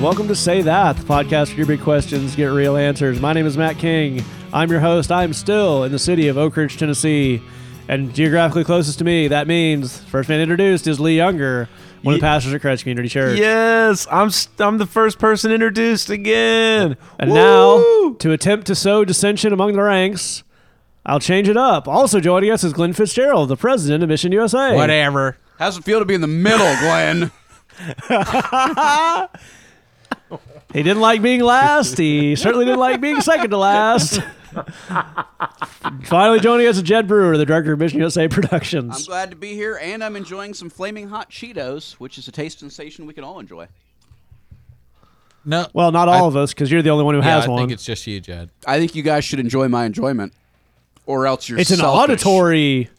Hello, and welcome to Say That, the podcast where your big questions get real answers. My name is Matt King. I'm your host. I'm still in the city of Oak Ridge, Tennessee, and geographically closest to me. That means first man introduced is Lee Younger, one of the pastors at Christ Community Church. Yes, I'm st- I'm the first person introduced again. And Woo! now, to attempt to sow dissension among the ranks, I'll change it up. Also joining us is Glenn Fitzgerald, the president of Mission USA. Whatever. How's it feel to be in the middle, Glenn? He didn't like being last. He certainly didn't like being second to last. Finally joining us is Jed Brewer, the director of Mission USA Productions. I'm glad to be here, and I'm enjoying some flaming hot Cheetos, which is a taste sensation we can all enjoy. No. Well, not all of us, because you're the only one who yeah, has I one. I think it's just you, Jed. I think you guys should enjoy my enjoyment, or else you're. It's an auditory.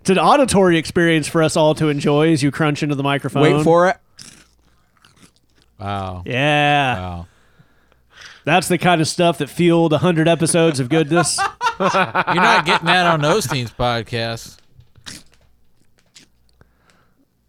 It's an auditory experience for us all to enjoy as you crunch into the microphone. Wait for it. Wow. Yeah, Wow. that's the kind of stuff that fueled hundred episodes of goodness. You're not getting that on Osteen's podcast.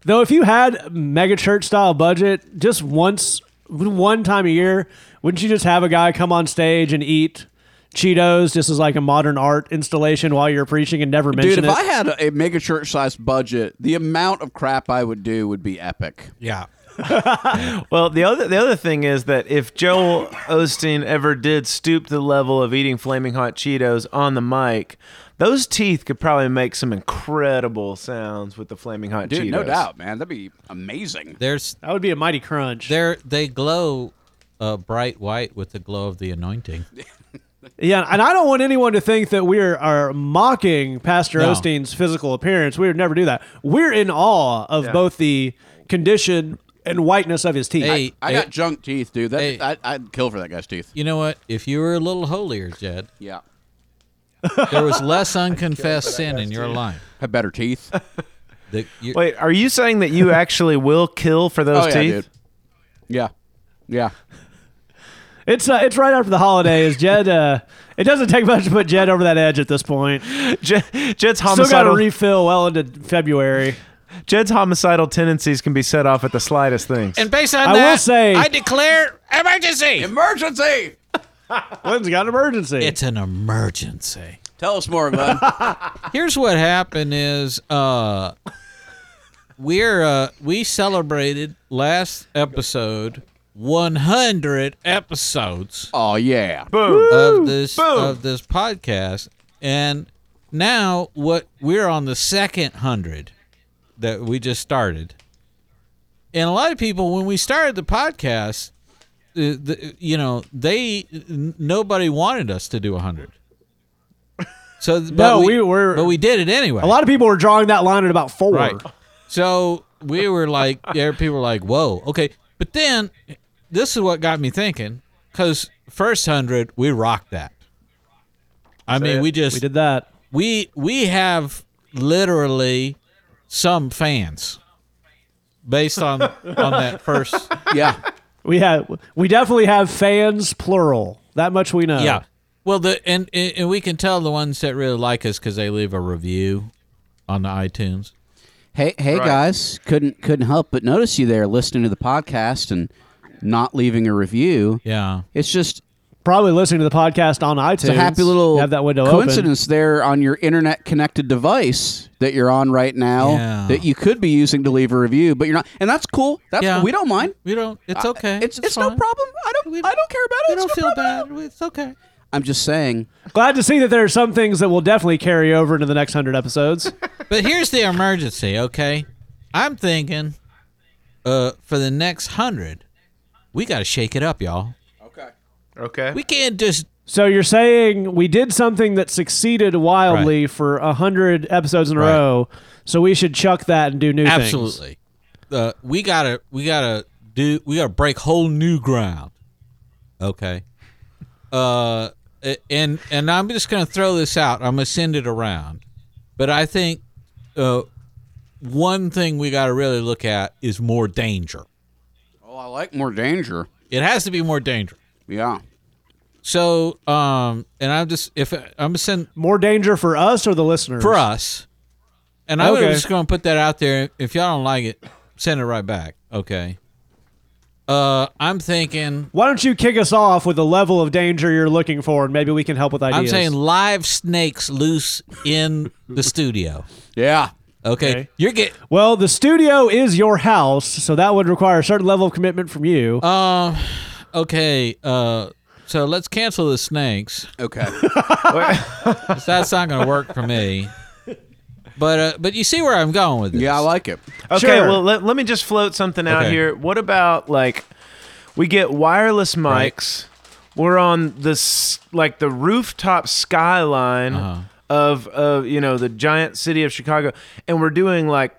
Though, if you had mega church style budget, just once, one time a year, wouldn't you just have a guy come on stage and eat Cheetos just as like a modern art installation while you're preaching and never mention it? Dude, if it? I had a, a mega church sized budget, the amount of crap I would do would be epic. Yeah. Well, the other the other thing is that if Joel Osteen ever did stoop to the level of eating flaming hot Cheetos on the mic, those teeth could probably make some incredible sounds with the flaming hot Dude, Cheetos. no doubt, man. That'd be amazing. There's that would be a mighty crunch. there they glow uh, bright white with the glow of the anointing. Yeah, and I don't want anyone to think that we're are mocking Pastor No. Osteen's physical appearance. We would never do that. We're in awe of Yeah. both the condition and whiteness of his teeth. Hey, I hey, got junk teeth, dude. That, Hey. I, I'd kill for that guy's teeth. you know what? If you were a little holier, Jed, Yeah. there was less unconfessed sin in your life. Have better teeth. The, Wait, are you saying that you actually will kill for those oh, yeah, teeth? dude. Yeah. Yeah. It's uh, it's right after the holidays. Jed, uh, it doesn't take much to put Jed over that edge at this point. Je- Jed's Still got to refill well into February. Jed's homicidal tendencies can be set off at the slightest things. and based on I that, will say- I declare emergency. Emergency! Glenn's got an emergency. It's an emergency. Tell us more, Glenn. Here's what happened is uh we're uh we celebrated last episode 100 episodes oh, yeah. Boom. of this Boom. of this podcast and now what we're on the second 100 that we just started. And a lot of people when we started the podcast uh, the, you know, they n- nobody wanted us to do 100. So but No, we were- but we did it anyway. a lot of people were drawing that line at about four. Right. So we were like, yeah, people were like, whoa, okay. But then this is what got me thinking because first hundred, we rocked that. I mean, it. we just We did that. we we have literally some fans based on on that first. Yeah. We have we definitely have fans plural. That much we know. Yeah. Well, the and and we can tell the ones that really like us because they leave a review on the iTunes. Hey, hey, Right. guys! Couldn't couldn't help but notice you there listening to the podcast and not leaving a review. Yeah. It's just Probably listening to the podcast on iTunes. it's a happy little have that window coincidence there on your internet connected device that you're on right now Yeah. that you could be using to leave a review, but you're not, and that's cool. That's Yeah. we don't mind. We don't. It's okay. It's it's, no problem. I don't We- I don't care about it. We It's don't no feel problem. bad. It's okay. I'm just saying. Glad to see that there are some things that will definitely carry over into the next hundred episodes. But here's the emergency, okay? I'm thinking uh for the next 100, we got to shake it up, y'all. Okay. Okay. We can't just so you're saying we did something that succeeded wildly for a hundred episodes in a Right. row, so we should chuck that and do new things. absolutely. Uh we got to we got to do we got to break whole new ground. Okay? Uh and and I'm just going to throw this out. I'm going to send it around. But I think uh one thing we got to really look at is more danger. Oh, I like more danger. It has to be more dangerous. Yeah. So, um, and I'm just if I'm gonna send More danger for us or the listeners? for us, and I'm Okay. just gonna put that out there. If y'all don't like it, send it right back. Okay. Uh, I'm thinking. Why don't you kick us off with the level of danger you're looking for, and maybe we can help with ideas. I'm saying live snakes loose in the studio. Yeah. Okay, Okay. you're get. Well, the studio is your house, so that would require a certain level of commitment from you. Uh, okay. Uh, so let's cancel the snakes. Okay. 'cause That's not going to work for me. But uh, but you see where I'm going with this. yeah, I like it. Okay, Sure. well let, let me just float something out Okay. here. What about like we get wireless Right. mics. We're on this like the rooftop skyline Uh-huh. of of you know the giant city of Chicago and we're doing like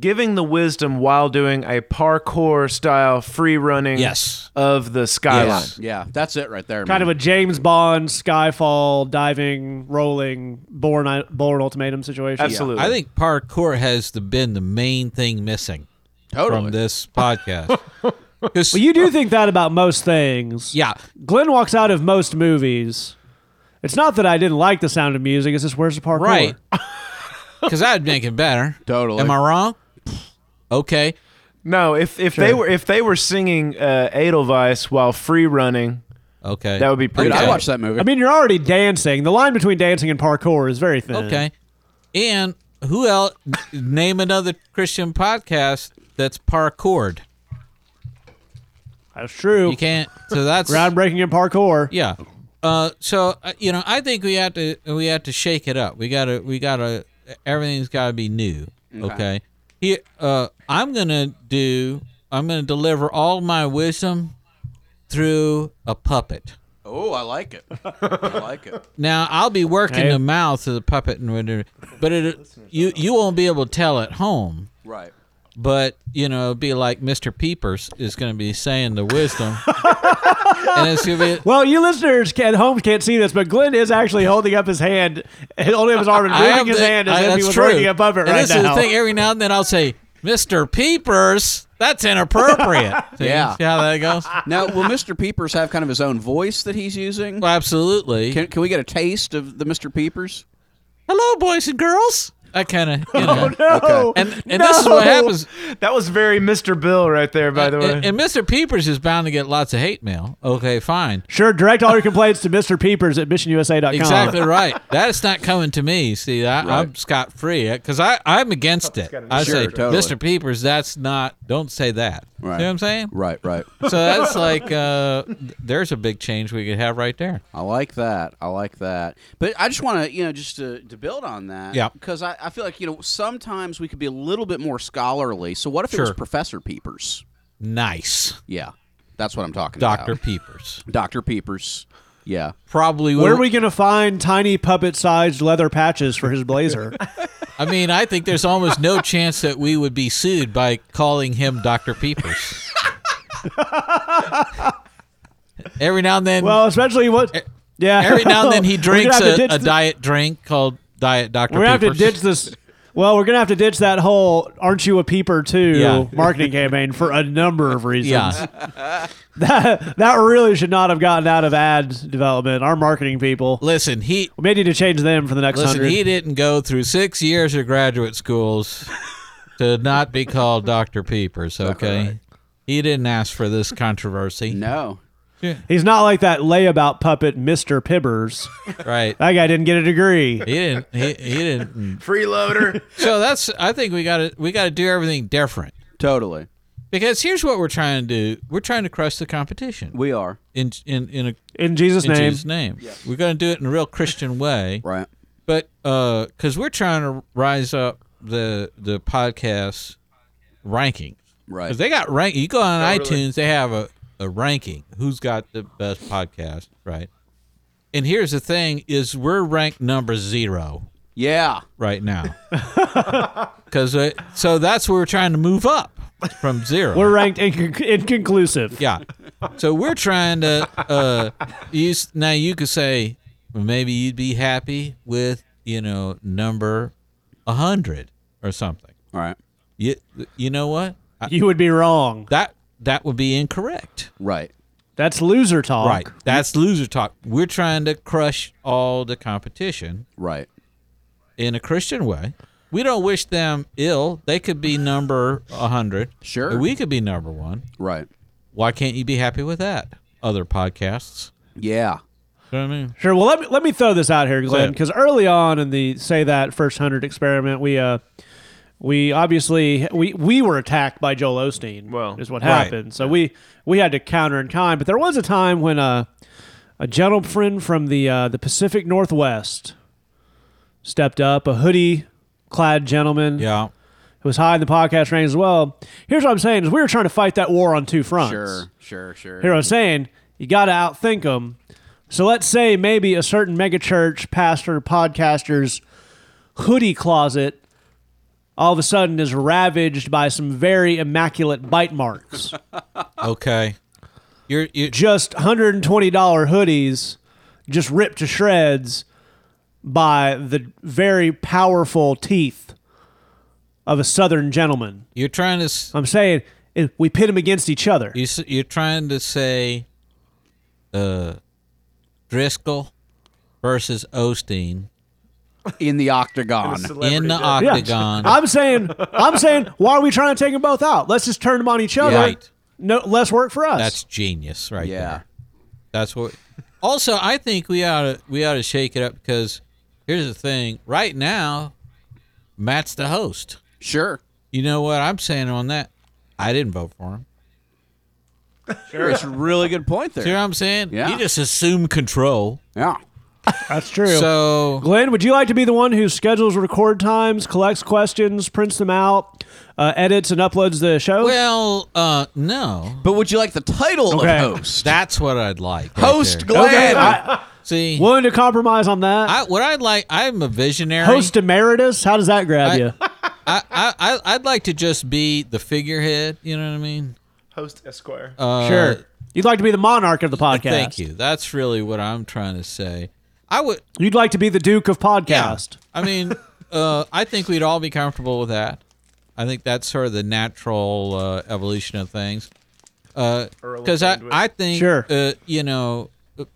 giving the wisdom while doing a parkour style free running Yes. of the skyline. Yes. Yeah, that's it right there. kind of a James Bond, Skyfall, diving, rolling, Bourne, uh, Bourne Ultimatum situation. Absolutely. I think parkour has the, been the main thing missing totally. from this podcast. Well, you do uh, think that about most things. yeah, Glenn walks out of most movies. It's not that I didn't like the sound of music. It's just where's the parkour? right. Because I'd make it better. Totally. Am I wrong? Okay. No, if if they were if they were singing uh, Edelweiss while free running, Okay. that would be pretty. Dude, I watched that movie. I mean, you're already dancing. The line between dancing and parkour is very thin. Okay. And who else? Name another Christian podcast that's parkoured. That's true. You can't. So that's Groundbreaking in parkour. Yeah. Uh, so uh, you know, I think we have to we have to shake it up. We gotta we gotta everything's got to be new. Okay. Here, uh, I'm gonna do. I'm gonna deliver all my wisdom through a puppet. oh, I like it. I like it. Now I'll be working Hey. the mouth of the puppet and whatever, but it you you won't be able to tell at home. Right. But you know, it'd be like Mr. Peepers is going to be saying the wisdom, and it's going to be Well, you listeners at home can't see this, but Glenn is actually holding up his hand, holding up his arm and I moving his the- hand as I- if he was true. working a puppet and right this now. is the thing. Every now and then I'll say, "Mr. Peepers." That's inappropriate. See, Yeah. See how that goes? Now, will Mr. Peepers have kind of his own voice that he's using? Well, absolutely. Can, can we get a taste of the Mr. Peepers? Hello, boys and girls. I kind of, you know. no, And and this is what happens. That was very Mr. Bill right there, by the way. And, and Mr. Peepers is bound to get lots of hate mail. Okay, fine. Sure, direct all your complaints to Mr. Peepers at missionusa.com. Exactly right. That is not coming to me. See, I, I'm scot free because I I'm against it. I Sure, say, totally. Mr. Peepers, that's not. Don't say that. Right. See what I'm saying? Right, right. So that's like uh, there's a big change we could have right there. I like that. I like that. But I just want to, you know, just to, to build on that. Yeah. Because I, I feel like, you know, sometimes we could be a little bit more scholarly. So what if it was Professor Peepers? Nice, Yeah. That's what I'm talking Doctor about. Doctor Peepers. Dr. Peepers. Yeah. Probably. Where are we going to find tiny puppet-sized leather patches for his blazer? I mean, I think there's almost no chance that we would be sued by calling him Doctor Peepers. Every now and then, well, especially what? Yeah. every now and then he drinks a, a diet drink called Diet Doctor We're gonna have to ditch this. Well, we're gonna have to ditch that whole "Aren't you a peeper too?" Yeah. marketing campaign for a number of reasons. Yeah. that that really should not have gotten out of ad development. Our marketing people. Listen, he We may need to change them for the next listen. hundred. He didn't go through six years of graduate schools to not be called Doctor Peepers. Okay, he didn't ask for this controversy. No. He's not like that layabout puppet, Mister Pibbers. Right? That guy didn't get a degree. He didn't. He, he didn't. Freeloader. So that's. I think we got to we got to do everything different. Totally. Because here's what we're trying to do: we're trying to crush the competition We are. in in in, a, In Jesus' in name. Jesus' name. We're going to do it in a real Christian way, Right. but uh, because we're trying to rise up the the podcast rankings. Right. Because they got rank. You go on Totally. iTunes, they have a, a ranking. Who's got the best podcast, right? And here's the thing: is we're ranked number zero Yeah. right now. Because so that's where we're trying to move up from 0 We're ranked inc- inconclusive. Yeah. So we're trying to uh use now you could say well, maybe you'd be happy with, you know, number a hundred or something. All right. You you know what? I, You would be wrong. that that would be incorrect. Right. That's loser talk. Right. That's loser talk. We're trying to crush all the competition Right. in a Christian way. We don't wish them ill. They could be number a hundred. Sure. and We could be number one. Right. why can't you be happy with that? Other podcasts. Yeah. You know what I mean? Sure. Well, let me let me throw this out here, Glenn, it. because early on in the say that first hundred experiment, we uh we obviously we we were attacked by Joel Osteen. Well, is what right. happened. So we we had to counter in kind. But there was a time when uh, a gentleman from the uh, the Pacific Northwest stepped up, a hoodie clad gentleman Yeah. who was high in the podcast range as well. Here's what I'm saying: is we were trying to fight that war on two fronts. Sure. Sure. Sure. Here I'm saying you got to outthink them. So let's say maybe a certain megachurch pastor podcaster's hoodie closet all of a sudden is ravaged by some very immaculate bite marks. Okay. You're you just $120 hoodies just ripped to shreds by the very powerful teeth of a southern gentleman. you're trying to s- I'm saying we pit them against each other. you s- you're trying to say uh Driscoll versus Osteen In the octagon. in the Celebrity Yeah. octagon. I'm saying, I'm saying, why are we trying to take them both out? Let's just turn them on each other. Right. No, less work for us. That's genius right Yeah. there. That's what Also, I think we ought to we ought to shake it up because here's the thing. Right now, Matt's the host. Sure. You know what I'm saying on that? I didn't vote for him. Sure. It's a really good point there. See what I'm saying? Yeah. You just assume control. Yeah. That's true. So Glenn, would you like to be the one who schedules record times, collects questions, prints them out, uh, edits, and uploads the show? well, uh no. But would you like the title Okay. of host? That's what I'd like. right host there. Glenn. okay, I, See, willing to compromise on that. I, what I'd like, I'm a visionary. Host emeritus. How does that grab I- you? I, I, I, I'd like to just be the figurehead. You know what I mean? Host Esquire. Uh, sure. You'd like to be the monarch of the podcast. Thank you. That's really what I'm trying to say. I would. You'd like to be the Duke of podcast. I mean, uh, I think we'd all be comfortable with that. I think that's sort of the natural uh, evolution of things. Earl of Because I, I think, Sure. uh, you know, uh,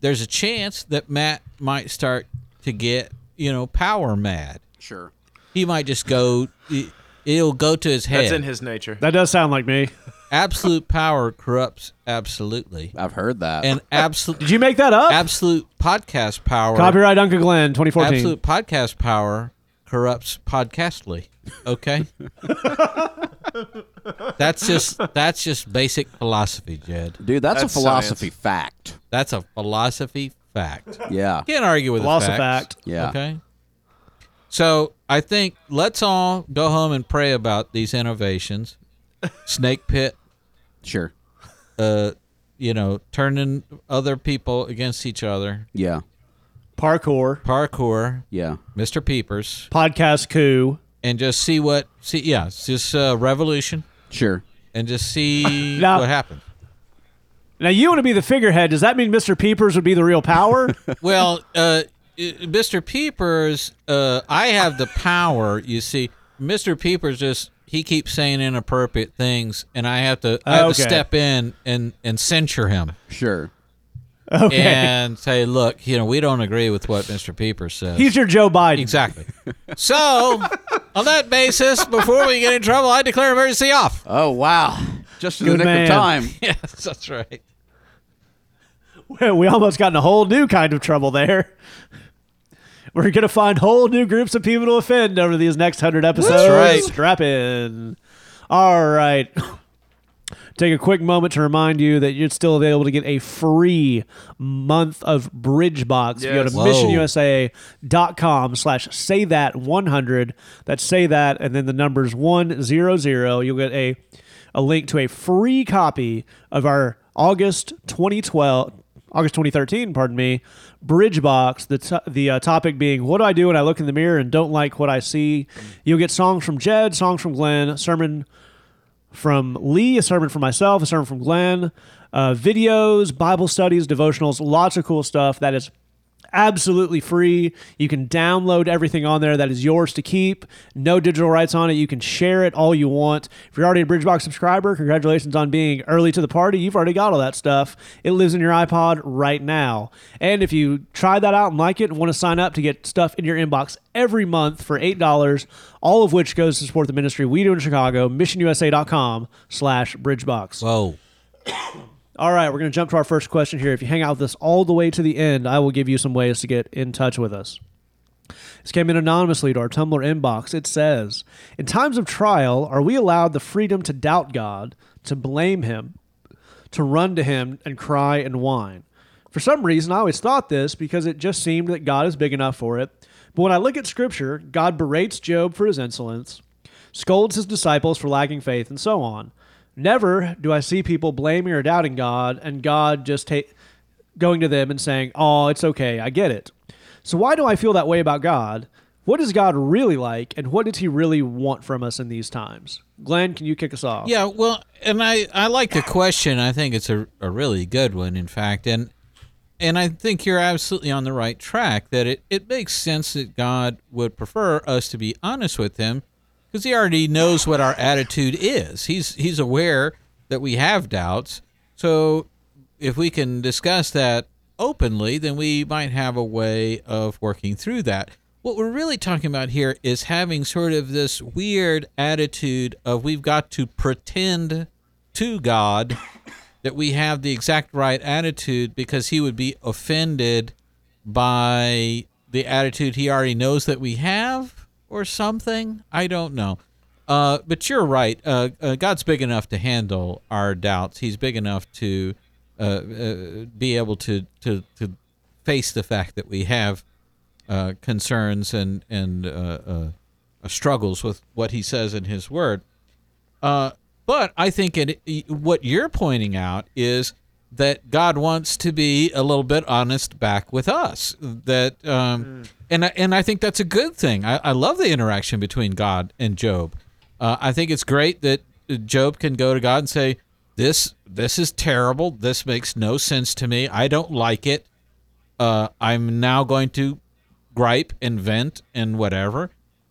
there's a chance that Matt might start to get, you know, power mad. Sure. He might just go. It, it'll go to his head. That's in his nature. That does sound like me. Absolute power corrupts absolutely, I've heard that. and absolute Did you make that up? absolute podcast power. Copyright Uncle Glenn, 2014. Absolute podcast power corrupts podcastly. Okay, that's just that's just basic philosophy, Jed. Dude, that's, That's a philosophy fact. That's a philosophy fact. Yeah. Can't argue with the Philosophy facts. fact. Yeah. Okay. So I think let's all go home and pray about these innovations. Snake pit, Sure. uh, you know, turning other people against each other. Yeah. Parkour. Parkour, Yeah. Mr. Peepers, Podcast coup. and just see what see. Yeah, it's just uh, revolution, Sure. and just see Now- what happens. Now you want to be the figurehead. Does that mean Mr. Peepers would be the real power? Well, uh, Mr. Peepers, uh, I have the power. You see, Mr. Peepers just he keeps saying inappropriate things, and I have to I have Okay. to step in and and censure him Sure. Okay. and say, look, you know, we don't agree with what Mr. Peepers says. He's your Joe Biden. exactly. so, on that basis, before we get in trouble, I declare emergency off. Oh, wow. Just in Good the nick man. of time. yes, that's right. we almost got in a whole new kind of trouble there. We're gonna find whole new groups of people to offend over these next hundred episodes. right. Strap in. All right. Take a quick moment to remind you that you're still able to get a free month of Bridgebox. If you go to Yes. Whoa. missionusa.com slash say that 100. That's say that and then the numbers 100. You'll get a, a link to a free copy of our August 2012, August 2013, pardon me, Bridgebox. The, t- the uh, topic being, What do I do when I look in the mirror and don't like what I see? You'll get songs from Jed, songs from Glenn, a sermon from Lee, a sermon from myself, a sermon from Glenn, uh, videos, Bible studies, devotionals, lots of cool stuff that is absolutely free. You can download everything on there that is yours to keep. No digital rights on it. You can share it all you want. If you're already a Bridgebox subscriber, congratulations on being early to the party. You've already got all that stuff. It lives in your iPod right now. And if you try that out and like it and want to sign up to get stuff in your inbox every month for $8, all of which goes to support the ministry we do in Chicago, missionusa.com slash bridgebox. Whoa. All right, we're going to jump to our first question here. If you hang out with us all the way to the end, I will give you some ways to get in touch with us. This came in anonymously to our Tumblr inbox. It says, In times of trial, are we allowed the freedom to doubt God, to blame Him, to run to Him and cry and whine? For some reason, I always thought this because it just seemed that God is big enough for it. But when I look at Scripture, God berates Job for his insolence, scolds his disciples for lacking faith, and so on. Never do I see people blaming or doubting God, and God just ta- going to them and saying, Oh, it's okay, I get it. So, why do I feel that way about God? What is God really like, and what does He really want from us in these times? Glenn, can you kick us off? Yeah, well, and I, I like the question. I think it's a, a really good one, in fact. And and I think you're absolutely on the right track that it, it makes sense that God would prefer us to be honest with Him because He already knows what our attitude is. He's He's aware that we have doubts. So if we can discuss that openly, then we might have a way of working through that. What we're really talking about here is having sort of this weird attitude of we've got to pretend to God that we have the exact right attitude because he would be offended by the attitude he already knows that we have or something. I don't know. Uh, but you're right. Uh, uh, God's big enough to handle our doubts. He's big enough to uh, uh, be able to, to, to face the fact that we have uh, concerns and and struggles with what He says in His Word. but I think it, what you're pointing out is that God wants to be a little bit honest back with us. That um, mm. and I, and I think that's a good thing. I, I love the interaction between God and Job. Uh, I think it's great that Job can go to God and say, "This this is terrible. This makes no sense to me. I don't like it. Uh, I'm now going to gripe and vent and whatever."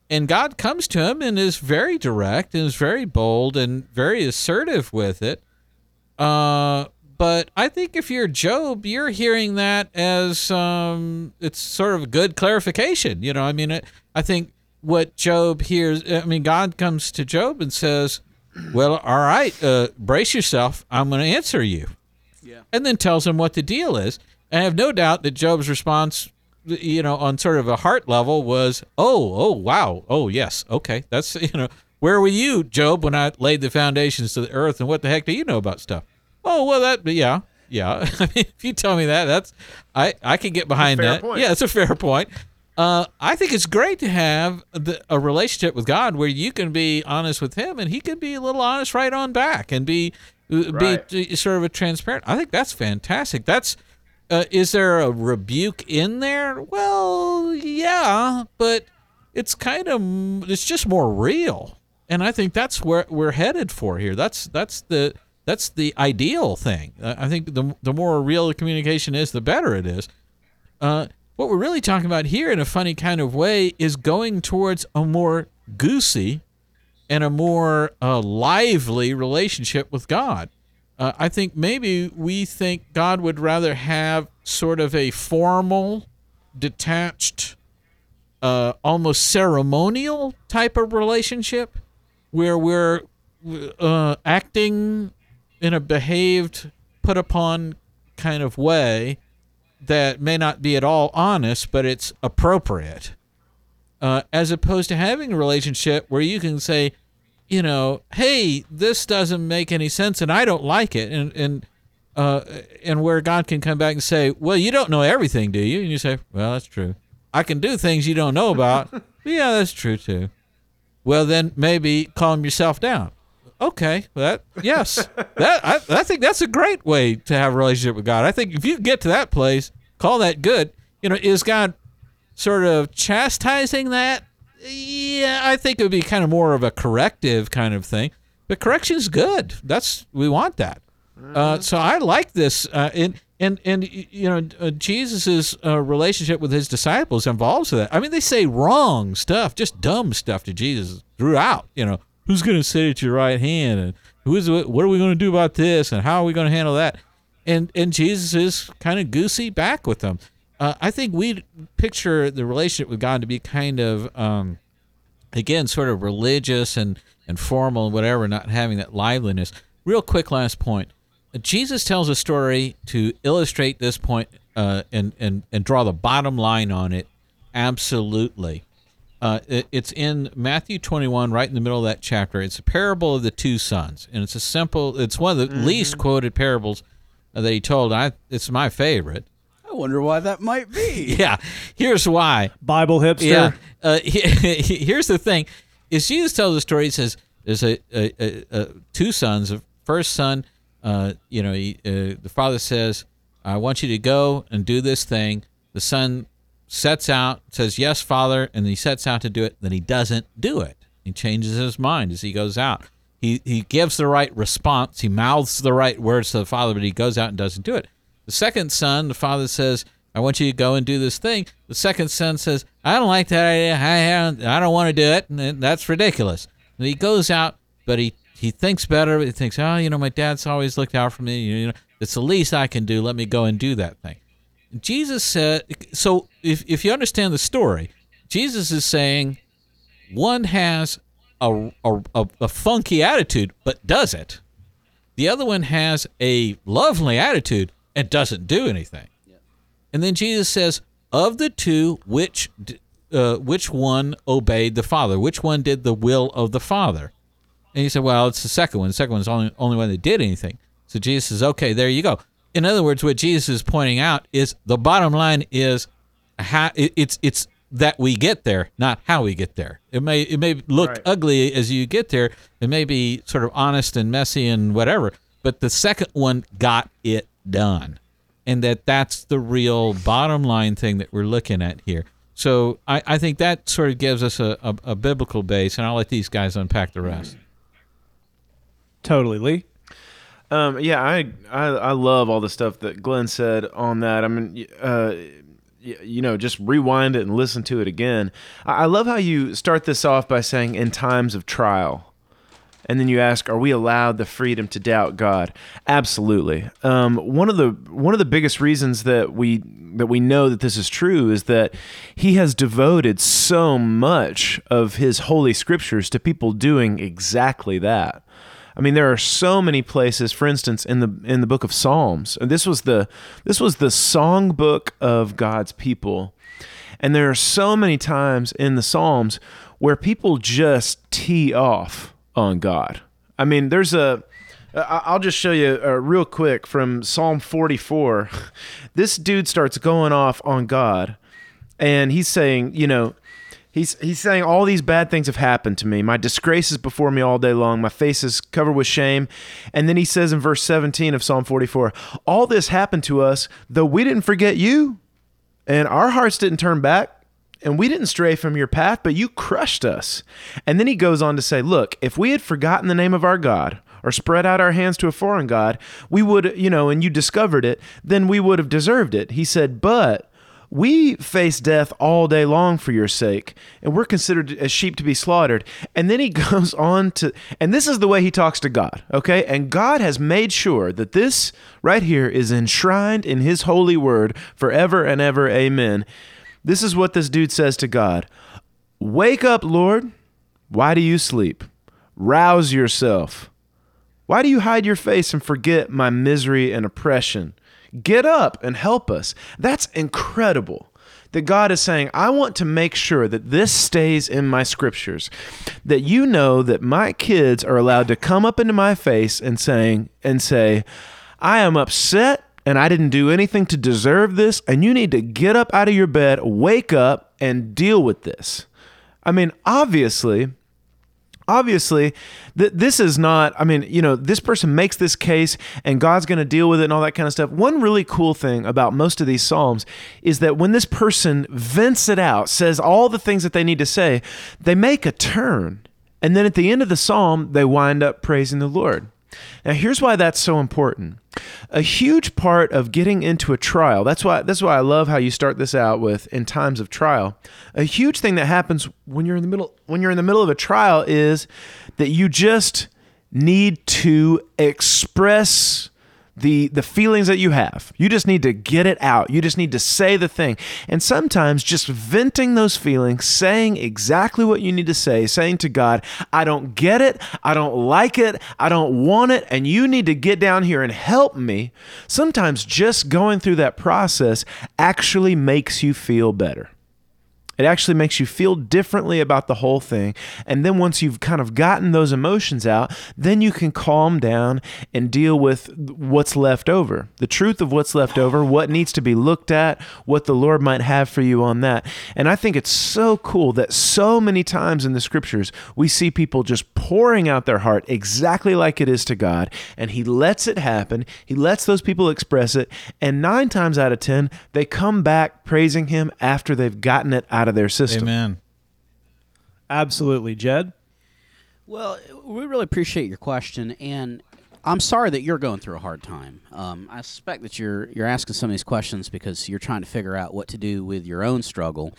And God comes to him and is very direct and is very bold and very assertive with it. Uh, but I think if you're Job, you're hearing that as um, it's sort of a good clarification. You know, I mean, it, I think what Job hears, I mean, God comes to Job and says, Well, all right, uh, brace yourself. I'm going to answer you. Yeah. And then tells him what the deal is. And I have no doubt that Job's response, you know, on sort of a heart level was, Oh, oh, wow. Oh, yes. Okay. That's, you know, where were you, Job, when I laid the foundations to the earth? And what the heck do you know about stuff? Oh, well, that, yeah. Yeah, I mean, if you tell me that, that's I I can get behind that. Point. Yeah, it's a fair point. Uh, I think it's great to have the, a relationship with God where you can be honest with Him and He can be a little honest right on back and be uh, right. be sort of a transparent. I think that's fantastic. That's uh, is there a rebuke in there? Well, yeah, but it's kind of it's just more real, and I think that's where we're headed for here. That's that's the that's the ideal thing. I think the the more real the communication is, the better it is. Uh, what we're really talking about here, in a funny kind of way, is going towards a more goosey and a more uh, lively relationship with God. Uh, I think maybe we think God would rather have sort of a formal, detached, uh, almost ceremonial type of relationship where we're uh, acting in a behaved, put upon kind of way that may not be at all honest, but it's appropriate. Uh, as opposed to having a relationship where you can say, you know, hey, this doesn't make any sense and I don't like it, and and uh, and where God can come back and say, well, you don't know everything, do you? And you say, well, that's true. I can do things you don't know about. yeah, that's true too. Well, then maybe calm yourself down. Okay, that yes, that I, I think that's a great way to have a relationship with God. I think if you get to that place, call that good. You know, is God sort of chastising that? Yeah, I think it would be kind of more of a corrective kind of thing. But correction's good. That's we want that. Uh, so I like this, uh, and and and you know, uh, Jesus's uh, relationship with his disciples involves that. I mean, they say wrong stuff, just dumb stuff to Jesus throughout. You know, who's going to sit at your right hand and who is what are we going to do about this and how are we going to handle that and and jesus is kind of goosey back with them uh, i think we picture the relationship with god to be kind of um, again sort of religious and and formal and whatever not having that liveliness real quick last point Jesus tells a story to illustrate this point, uh, and and and draw the bottom line on it. Absolutely. Uh, it, it's in Matthew 21, right in the middle of that chapter. It's a parable of the two sons, and it's a simple. It's one of the least quoted parables that he told. I it's my favorite. I wonder why that might be. Yeah, here's why. Bible hipster. Yeah. Uh, here's the thing: is Jesus tells a story. He says there's a, a, a, a two sons. The first son, uh, you know, he, uh, the father says, "I want you to go and do this thing." The son sets out, says, "Yes, father," and he sets out to do it. Then he doesn't do it. He changes his mind as he goes out. He he gives the right response. He mouths the right words to the father, but he goes out and doesn't do it. The second son, the father says, I want you to go and do this thing. The second son says, I don't like that idea. I, don't- I don't want to do it. And that's ridiculous. And he goes out, but he, he thinks better. He thinks, oh, you know, my dad's always looked out for me. You know, it's the least I can do. Let me go and do that thing. Jesus said, so if, if you understand the story, Jesus is saying one has a, a, a, a funky attitude, but does it. The other one has a lovely attitude and doesn't do anything. And then Jesus says, "Of the two, which uh, which one obeyed the Father? Which one did the will of the Father?" And he said, "Well, it's the second one. The second one's the only only one that did anything." So Jesus says, "Okay, there you go." In other words, what Jesus is pointing out is the bottom line is how it's it's that we get there, not how we get there. It may it may look Right. ugly as you get there. It may be sort of honest and messy and whatever, but the second one got it done, and that that's the real bottom line thing that we're looking at here. So I, I think that sort of gives us a, a, a biblical base, and I'll let these guys unpack the rest. Totally, Lee. Um, yeah, I, I I love all the stuff that Glenn said on that. I mean, uh, you know, just rewind it and listen to it again. I, love how you start this off by saying, "In times of trial," and then you ask, "Are we allowed the freedom to doubt God?" Absolutely. Um, one of the one of the biggest reasons that we that we know that this is true is that He has devoted so much of His holy scriptures to people doing exactly that. I mean, there are so many places. For instance, in the in the book of Psalms, this was the this was the song book of God's people, and there are so many times in the Psalms where people just tee off on God. I mean, there's a I'll just show you uh, real quick from Psalm 44. This dude starts going off on God, and he's saying, you know, He's he's saying all these bad things have happened to me. My disgrace is before me all day long. My face is covered with shame. And then he says in verse 17 of Psalm 44, all this happened to us though we didn't forget you and our hearts didn't turn back and we didn't stray from your path, but you crushed us. And then he goes on to say, Look, if we had forgotten the name of our God or spread out our hands to a foreign God, we would, you know, and you discovered it, then we would have deserved it. He said, But we face death all day long for your sake, and we're considered as sheep to be slaughtered. And then he goes on to, and this is the way he talks to God, okay? And God has made sure that this right here is enshrined in his holy word forever and ever. Amen. This is what this dude says to God Wake up, Lord. Why do you sleep? Rouse yourself. Why do you hide your face and forget my misery and oppression? Get up and help us. That's incredible. That God is saying, I want to make sure that this stays in my scriptures. That you know that my kids are allowed to come up into my face and saying and say, I am upset and I didn't do anything to deserve this, and you need to get up out of your bed, wake up, and deal with this. I mean, obviously, obviously th- this is not i mean you know this person makes this case and god's going to deal with it and all that kind of stuff. One really cool thing about most of these psalms is that when this person vents it out says all the things that they need to say they make a turn. And then at the end of the psalm they wind up praising the lord now here's why that's so important. A huge part of getting into a trial. That's why that's why I love how you start this out with in times of trial. A huge thing that happens when you're in the middle when you're in the middle of a trial is that you just need to express the the feelings that you have. You just need to get it out. You just need to say the thing. And sometimes just venting those feelings, saying exactly what you need to say, saying to God, I don't get it, I don't like it, I don't want it, and you need to get down here and help me. Sometimes just going through that process actually makes you feel better. It actually makes you feel differently about the whole thing. And then once you've kind of gotten those emotions out, then you can calm down and deal with what's left over the truth of what's left over, what needs to be looked at, what the Lord might have for you on that. And I think it's so cool that so many times in the scriptures, we see people just pouring out their heart exactly like it is to God. And He lets it happen, He lets those people express it. And nine times out of 10, they come back praising Him after they've gotten it out of their system. Amen. Absolutely, Jed. Well, we really appreciate your question, and I'm sorry that you're going through a hard time. Um, I suspect that you're you're asking some of these questions because you're trying to figure out what to do with your own struggle.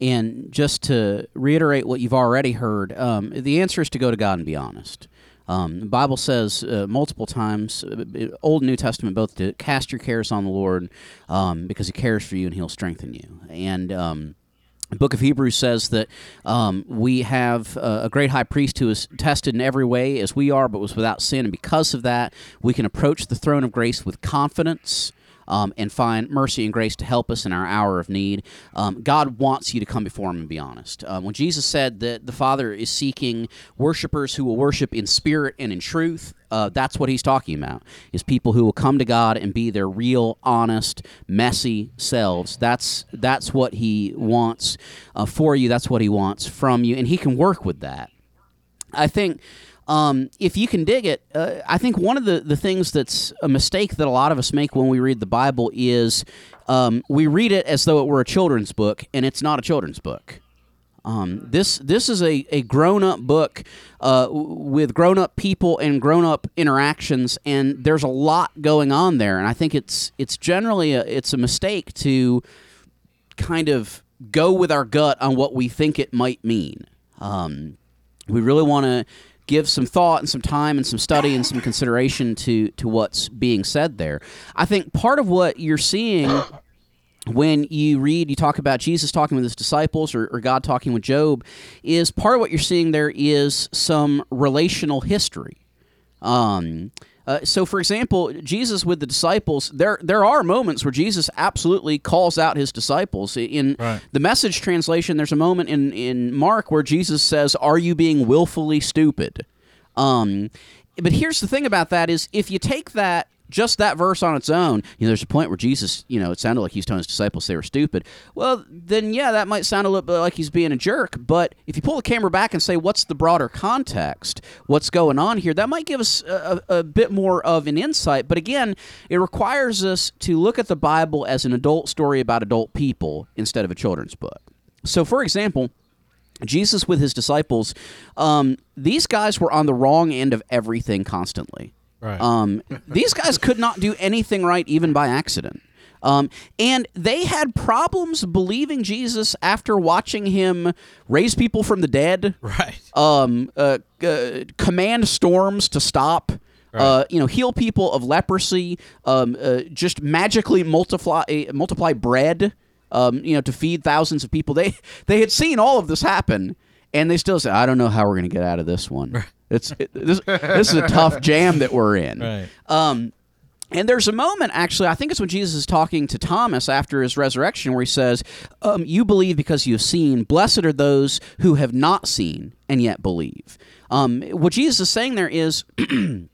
And just to reiterate what you've already heard, um, the answer is to go to God and be honest. Um, the Bible says uh, multiple times, uh, Old and New Testament, both to cast your cares on the Lord um, because He cares for you and He'll strengthen you. And um, the book of Hebrews says that um, we have uh, a great high priest who is tested in every way as we are, but was without sin. And because of that, we can approach the throne of grace with confidence. Um, and find mercy and grace to help us in our hour of need. Um, God wants you to come before Him and be honest. Um, when Jesus said that the Father is seeking worshipers who will worship in spirit and in truth, uh, that's what He's talking about. Is people who will come to God and be their real, honest, messy selves. That's that's what He wants uh, for you. That's what He wants from you, and He can work with that. I think um, if you can dig it, uh, I think one of the, the things that's a mistake that a lot of us make when we read the Bible is um, we read it as though it were a children's book, and it's not a children's book. Um, this this is a, a grown up book uh, with grown up people and grown up interactions, and there's a lot going on there. And I think it's it's generally a, it's a mistake to kind of go with our gut on what we think it might mean. Um, we really want to give some thought and some time and some study and some consideration to to what's being said there. I think part of what you're seeing when you read, you talk about Jesus talking with his disciples or, or, God talking with Job, is part of what you're seeing there is some relational history. Um, uh, so, for example, Jesus with the disciples, there there are moments where Jesus absolutely calls out his disciples. In Right. the Message translation, there's a moment in in Mark where Jesus says, "Are you being willfully stupid?" Um, but here's the thing about that is if you take that just that verse on its own, you know, there's a point where Jesus, you know, it sounded like he's telling his disciples they were stupid. Well, then yeah, that might sound a little bit like he's being a jerk. But if you pull the camera back and say, what's the broader context? What's going on here? That might give us a, a, bit more of an insight. But again, it requires us to look at the Bible as an adult story about adult people instead of a children's book. So, for example. Jesus with his disciples, um, these guys were on the wrong end of everything constantly. Right. Um, these guys could not do anything right, even by accident. Um, and they had problems believing Jesus after watching him raise people from the dead, Right. um, uh, uh, command storms to stop. Uh, you know, heal people of leprosy. Um, uh, just magically multiply uh, multiply bread. Um, you know, to feed thousands of people. They they had seen all of this happen, and they still said, "I don't know how we're going to get out of this one. It's it, this, this is a tough jam that we're in." Right. Um, and there's a moment, actually, I think it's when Jesus is talking to Thomas after his resurrection, where he says, um, You believe because you have seen. Blessed are those who have not seen and yet believe. Um, what Jesus is saying there is.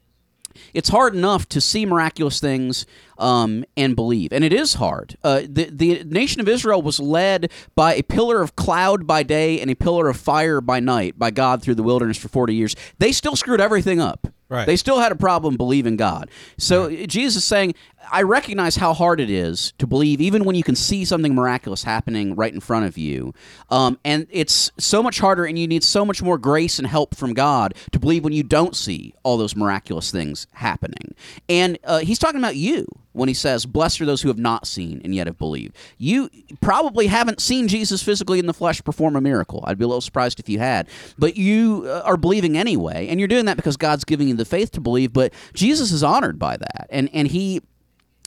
It's hard enough to see miraculous things um, and believe, and it is hard. Uh, the the nation of Israel was led by a pillar of cloud by day and a pillar of fire by night by God through the wilderness for forty years. They still screwed everything up. Right. They still had a problem believing God. So Jesus is saying, I recognize how hard it is to believe, even when you can see something miraculous happening right in front of you. Um, and it's so much harder, and you need so much more grace and help from God to believe when you don't see all those miraculous things happening. And uh, he's talking about you when he says, Blessed are those who have not seen and yet have believed. You probably haven't seen Jesus physically in the flesh perform a miracle. I'd be a little surprised if you had. But you uh, are believing anyway. And you're doing that because God's giving you the faith to believe. But Jesus is honored by that. And, and he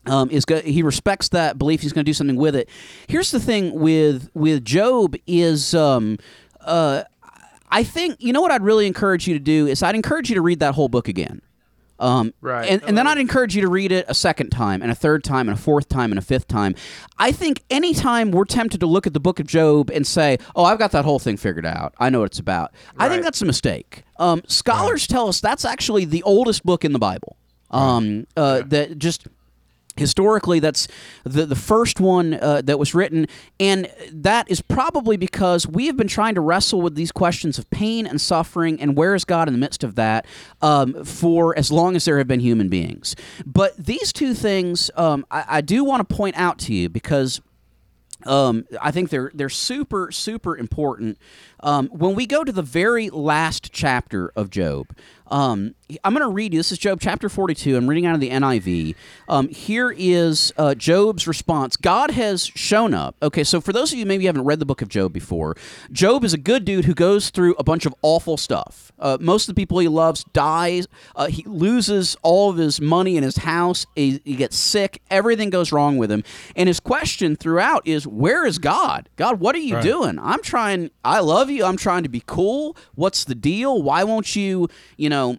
um, is go- he respects that belief. He's going to do something with it. Here's the thing with with Job is. Um, uh, I think you know what I'd really encourage you to do is I'd encourage you to read that whole book again. Um, Right. And, and then I'd encourage you to read it a second time, and a third time, and a fourth time, and a fifth time. I think anytime we're tempted to look at the book of Job and say, oh, I've got that whole thing figured out, I know what it's about, I think that's a mistake. Um, scholars tell us that's actually the oldest book in the Bible. Um, uh, That just historically that's the the first one uh, that was written and that is probably because we have been trying to wrestle with these questions of pain and suffering and where is god in the midst of that um, for as long as there have been human beings but these two things um, I, I do want to point out to you because um, I think they're they're super super important. Um, when we go to the very last chapter of Job, um, I'm going to read you. This is Job chapter 42. I'm reading out of the NIV. Um, here is uh, Job's response. God has shown up. Okay, so for those of you maybe haven't read the book of Job before, Job is a good dude who goes through a bunch of awful stuff. Uh, most of the people he loves dies. Uh, he loses all of his money in his house. He, he gets sick. Everything goes wrong with him. And his question throughout is, "Where is God? God, what are you Right. doing? I'm trying. I love you. I'm trying to be cool. What's the deal? Why won't you? You know."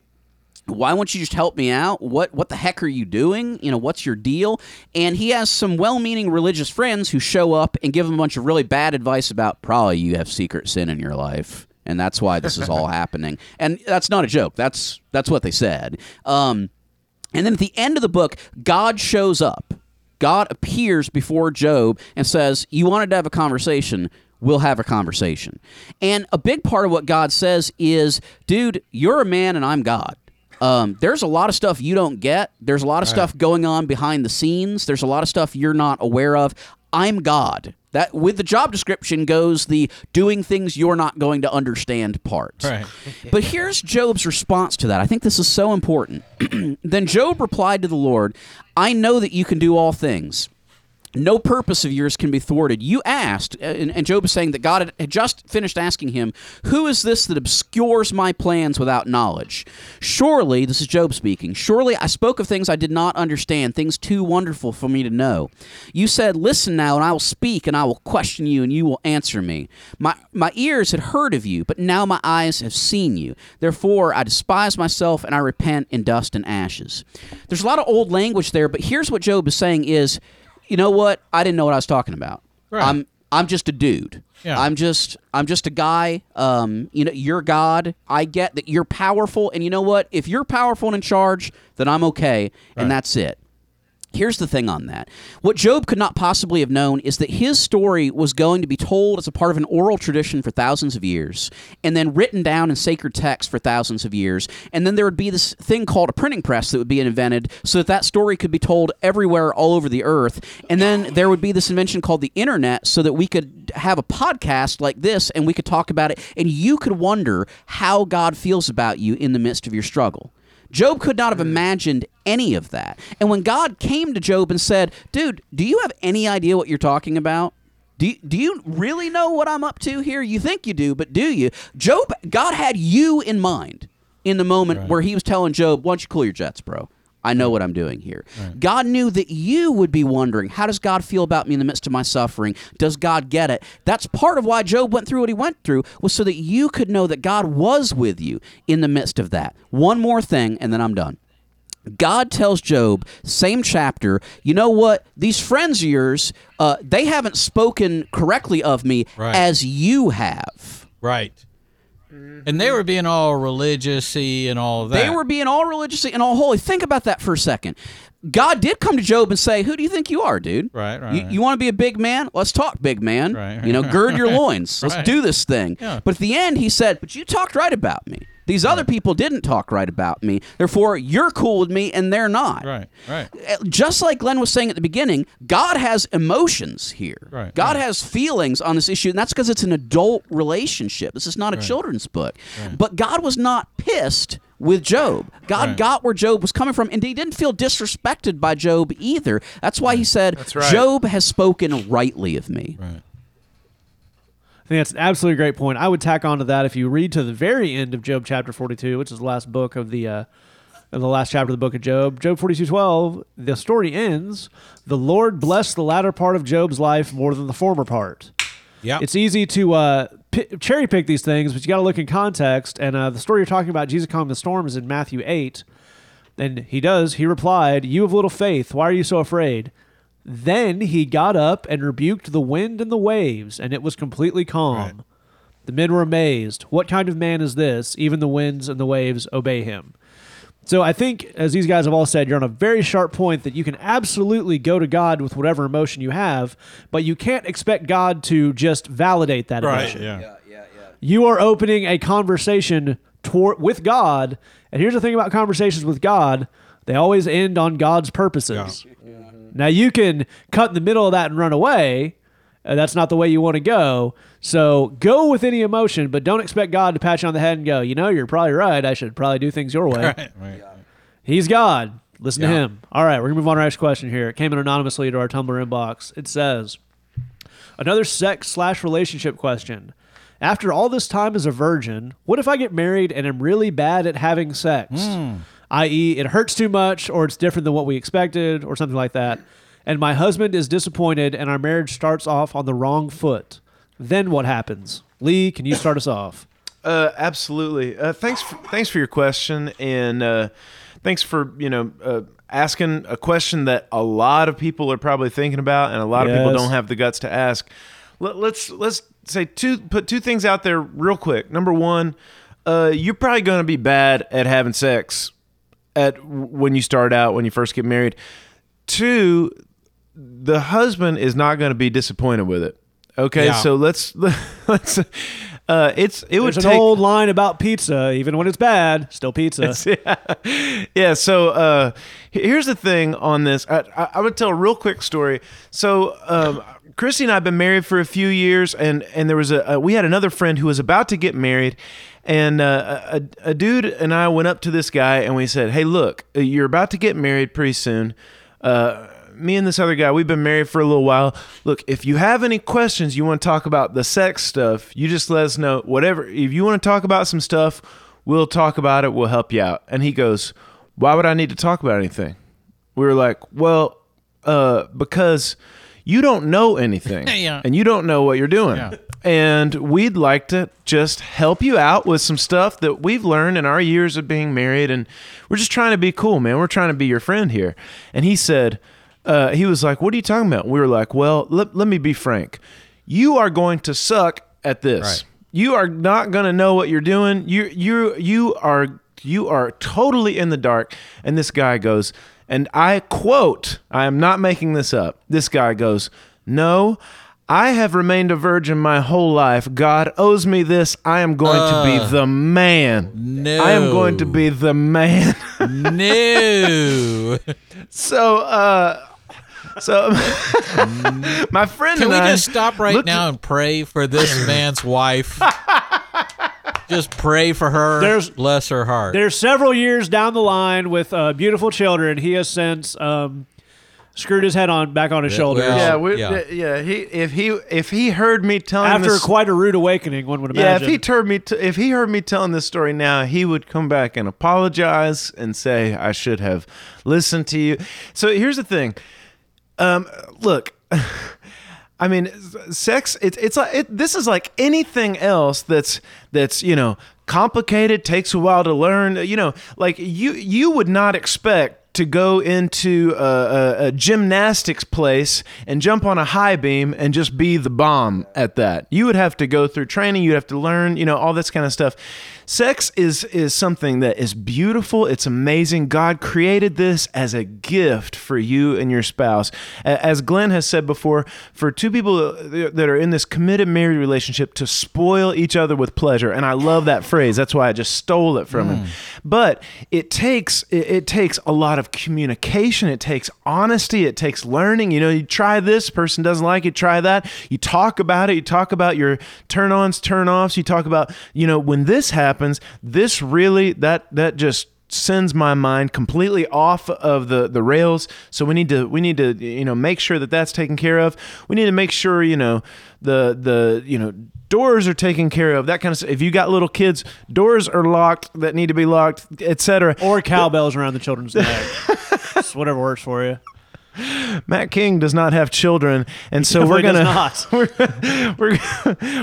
why won't you just help me out? What what the heck are you doing? You know, what's your deal? And he has some well-meaning religious friends who show up and give him a bunch of really bad advice about probably you have secret sin in your life. And that's why this is all happening. And that's not a joke. That's that's what they said. Um, and then at the end of the book, God shows up. God appears before Job and says, You wanted to have a conversation. We'll have a conversation. And a big part of what God says is, Dude, you're a man and I'm God. Um, there's a lot of stuff you don't get. There's a lot of stuff going on behind the scenes. There's a lot of stuff you're not aware of. I'm God. That with the job description goes the doing things you're not going to understand part. Right. But here's Job's response to that. I think this is so important. then Job replied to the Lord, I know that you can do all things. No purpose of yours can be thwarted. You asked, uh, and, and Job is saying that God had, had just finished asking him, Who is this that obscures my plans without knowledge? Surely, this is Job speaking, surely I spoke of things I did not understand, things too wonderful for me to know. You said, Listen now, and I will speak, and I will question you, and you will answer me. My, my ears had heard of you, but now my eyes have seen you. Therefore, I despise myself, and I repent in dust and ashes. There's a lot of old language there, but here's what Job is saying is, you know what? I didn't know what I was talking about. Right. I'm I'm just a dude. Yeah. I'm just I'm just a guy. Um, you know, you're God. I get that you're powerful, and you know what? If you're powerful and in charge, then I'm okay, and that's it. Here's the thing on that. What Job could not possibly have known is that his story was going to be told as a part of an oral tradition for thousands of years, and then written down in sacred text for thousands of years. And then there would be this thing called a printing press that would be invented so that that story could be told everywhere all over the earth. And then there would be this invention called the internet so that we could have a podcast like this and we could talk about it, and you could wonder how God feels about you in the midst of your struggle. Job could not have imagined any of that. And when God came to Job and said, Dude, do you have any idea what you're talking about? Do you, do you really know what I'm up to here? You think you do, but do you? Job, God had you in mind in the moment where he was telling Job, Why don't you cool your jets, bro? I know what I'm doing here. God knew that you would be wondering, how does God feel about me in the midst of my suffering? Does God get it? That's part of why Job went through what he went through, was so that you could know that God was with you in the midst of that. One more thing, and then I'm done. God tells Job, same chapter, you know what? These friends of yours, uh, they haven't spoken correctly of me Right. as you have. Right. Mm-hmm. And they were being all religious-y and all that. They were being all religious and all holy. Think about that for a second. God did come to Job and say, "Who do you think you are, dude? Right, right, You, you want to be a big man? Let's talk, big man. Right, You know, right, gird your loins. Let's do this thing." Yeah. But at the end, he said, "But you talked right about me. These other people didn't talk right about me. Therefore, you're cool with me, and they're not." Right, right. Uh, Just like Glenn was saying at the beginning, God has emotions here. Right, God right. has feelings on this issue, and that's because it's an adult relationship. This is not a children's book. But God was not pissed with Job. God God Right. got where Job was coming from, and he didn't feel disrespected by Job either. That's why he said, right. Job has spoken rightly of me. Right. I think that's an absolutely great point. I would tack on to that if you read to the very end of Job chapter 42, which is the last book of the uh, of the last chapter of the book of Job. Job 42:12, the story ends, the Lord blessed the latter part of Job's life more than the former part. Yeah. It's easy to uh, pi cherry pick these things, but you got to look in context. And uh, the story you're talking about, Jesus calming the storm, is in Matthew 8. And he does. He replied, You have little faith. Why are you so afraid? Then he got up and rebuked the wind and the waves, and it was completely calm. Right. The men were amazed. What kind of man is this? Even the winds and the waves obey him. So I think, as these guys have all said, you're on a very sharp point that you can absolutely go to God with whatever emotion you have, but you can't expect God to just validate that emotion. Yeah. yeah, yeah. You are opening a conversation toward with God, and here's the thing about conversations with God: they always end on God's purposes. Now you can cut in the middle of that and run away. Uh, that's not the way you want to go. So go with any emotion, but don't expect God to pat you on the head and go, you know, you're probably right. I should probably do things your way. Right. Right. He's God. Listen to him. All right, we're gonna move on to our next question here. It came in anonymously to our Tumblr inbox. It says, another sex slash relationship question. After all this time as a virgin, what if I get married and am really bad at having sex? I.e., it hurts too much, or it's different than what we expected, or something like that. And my husband is disappointed, and our marriage starts off on the wrong foot. Then what happens? Lee, can you start us off? Uh, absolutely. Uh, thanks. For, thanks for your question, and uh, thanks for you know uh, asking a question that a lot of people are probably thinking about, and a lot of people don't have the guts to ask. Let, let's let's say two put two things out there real quick. Number one, uh, you're probably going to be bad at having sex at when you start out when you first get married. Two, the husband is not going to be disappointed with it. Okay, Yeah. so let's let's. Uh, it's it would There's an take old line about pizza. Even when it's bad, still pizza. yeah. yeah. So uh, here's the thing on this. I, I, I would tell a real quick story. So um, Christy and I have been married for a few years, and and there was a, a we had another friend who was about to get married. And uh, a, a dude and I went up to this guy and we said, "Hey, look, uh, you're about to get married pretty soon. Uh, me and this other guy, we've been married for a little while. Look, if you have any questions, you want to talk about the sex stuff, you just let us know. Whatever. If you want to talk about some stuff, we'll talk about it. We'll help you out. And he goes, Why would I need to talk about anything? We were like, Well, uh, because you don't know anything. Yeah. And you don't know what you're doing. Yeah. And we'd like to just help you out with some stuff that we've learned in our years of being married. And we're just trying to be cool, man. We're trying to be your friend here. And he said, uh, he was like, What are you talking about? We were like, Well, let, let me be frank. You are going to suck at this. Right. You are not going to know what you're doing. You you you are you are totally in the dark. And this guy goes, and I quote, I am not making this up. This guy goes, No, I have remained a virgin my whole life. God owes me this. I am going to Uh, be the man. no. I am going to be the man. no. so, uh, so my friend Can we I just stop right now and pray for this man's wife? just pray for her. There's- bless her heart. There's several years down the line with uh, beautiful children. He has since um, screwed his head on back on his shoulders well, Yeah, we, Yeah. yeah. He if he if he heard me telling after this, quite a rude awakening. One would imagine. yeah, if he heard me t- if he heard me telling this story now, he would come back and apologize and say I should have listened to you. So here's the thing. Um, look. I mean, sex. It's it's like it, this is like anything else that's that's you know complicated, takes a while to learn. You know, like you you would not expect to go into a, a, a gymnastics place and jump on a high beam and just be the bomb at that. You would have to go through training. You'd have to learn. You know, all this kind of stuff. Sex is is something that is beautiful. It's amazing. God created this as a gift for you and your spouse. As Glenn has said before, for two people that are in this committed married relationship to spoil each other with pleasure. And I love that phrase. That's why I just stole it from him. Mm. But it takes it, it takes a lot of communication. It takes honesty. It takes learning. You know, you try this, person doesn't like it, try that. You talk about it. You talk about your turn-ons, turn-offs. You talk about, you know, when this happens, this really that that just sends my mind completely off of the the rails. So we need to we need to you know make sure that that's taken care of. We need to make sure you know the the you know doors are taken care of. That kind of stuff. If you got little kids, doors are locked that need to be locked, etc. Or cowbells around the children's neck. Whatever works for you. Matt King does not have children, and so we're gonna does we're we're,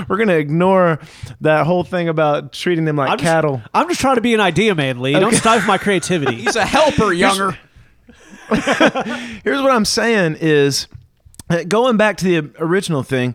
we're gonna ignore that whole thing about treating them like I'm just- cattle. I'm just trying to be an idea man, Lee. Don't stifle my creativity. He's a helper, younger. Here's what I'm saying is uh, going back to the original thing.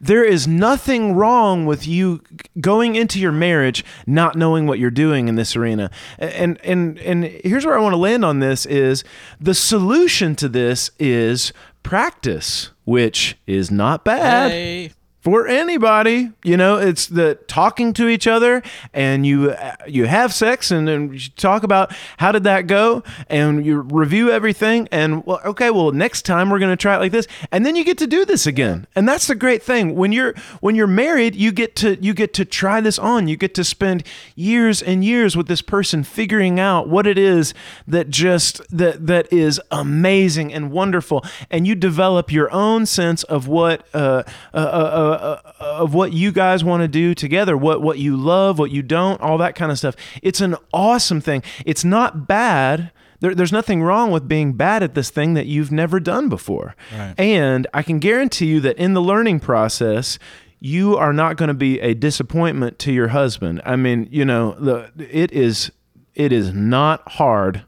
There is nothing wrong with you going into your marriage not knowing what you're doing in this arena. And and and here's where I want to land on this is the solution to this is practice, which is not bad. Hey, for anybody you know it's the talking to each other and you you have sex and then you talk about how did that go and you review everything and well okay well next time we're going to try it like this. And then you get to do this again. And that's the great thing. When you're when you're married you get to you get to try this on. You get to spend years and years with this person figuring out what it is that just that that is amazing and wonderful. And you develop your own sense of what uh, uh, uh, uh, of what you guys want to do together what what you love what you don't all that kind of stuff. It's an awesome thing. It's not bad. There, there's nothing wrong with being bad at this thing that you've never done before. Right. and i can guarantee you that in the learning process you are not going to be a disappointment to your husband. I mean you know the it is it is not hard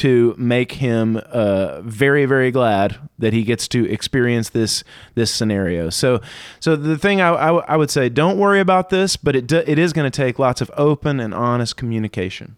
to make him uh, very very glad that he gets to experience this this scenario so so the thing I, I, I would say don't worry about this but it do, it is going to take lots of open and honest communication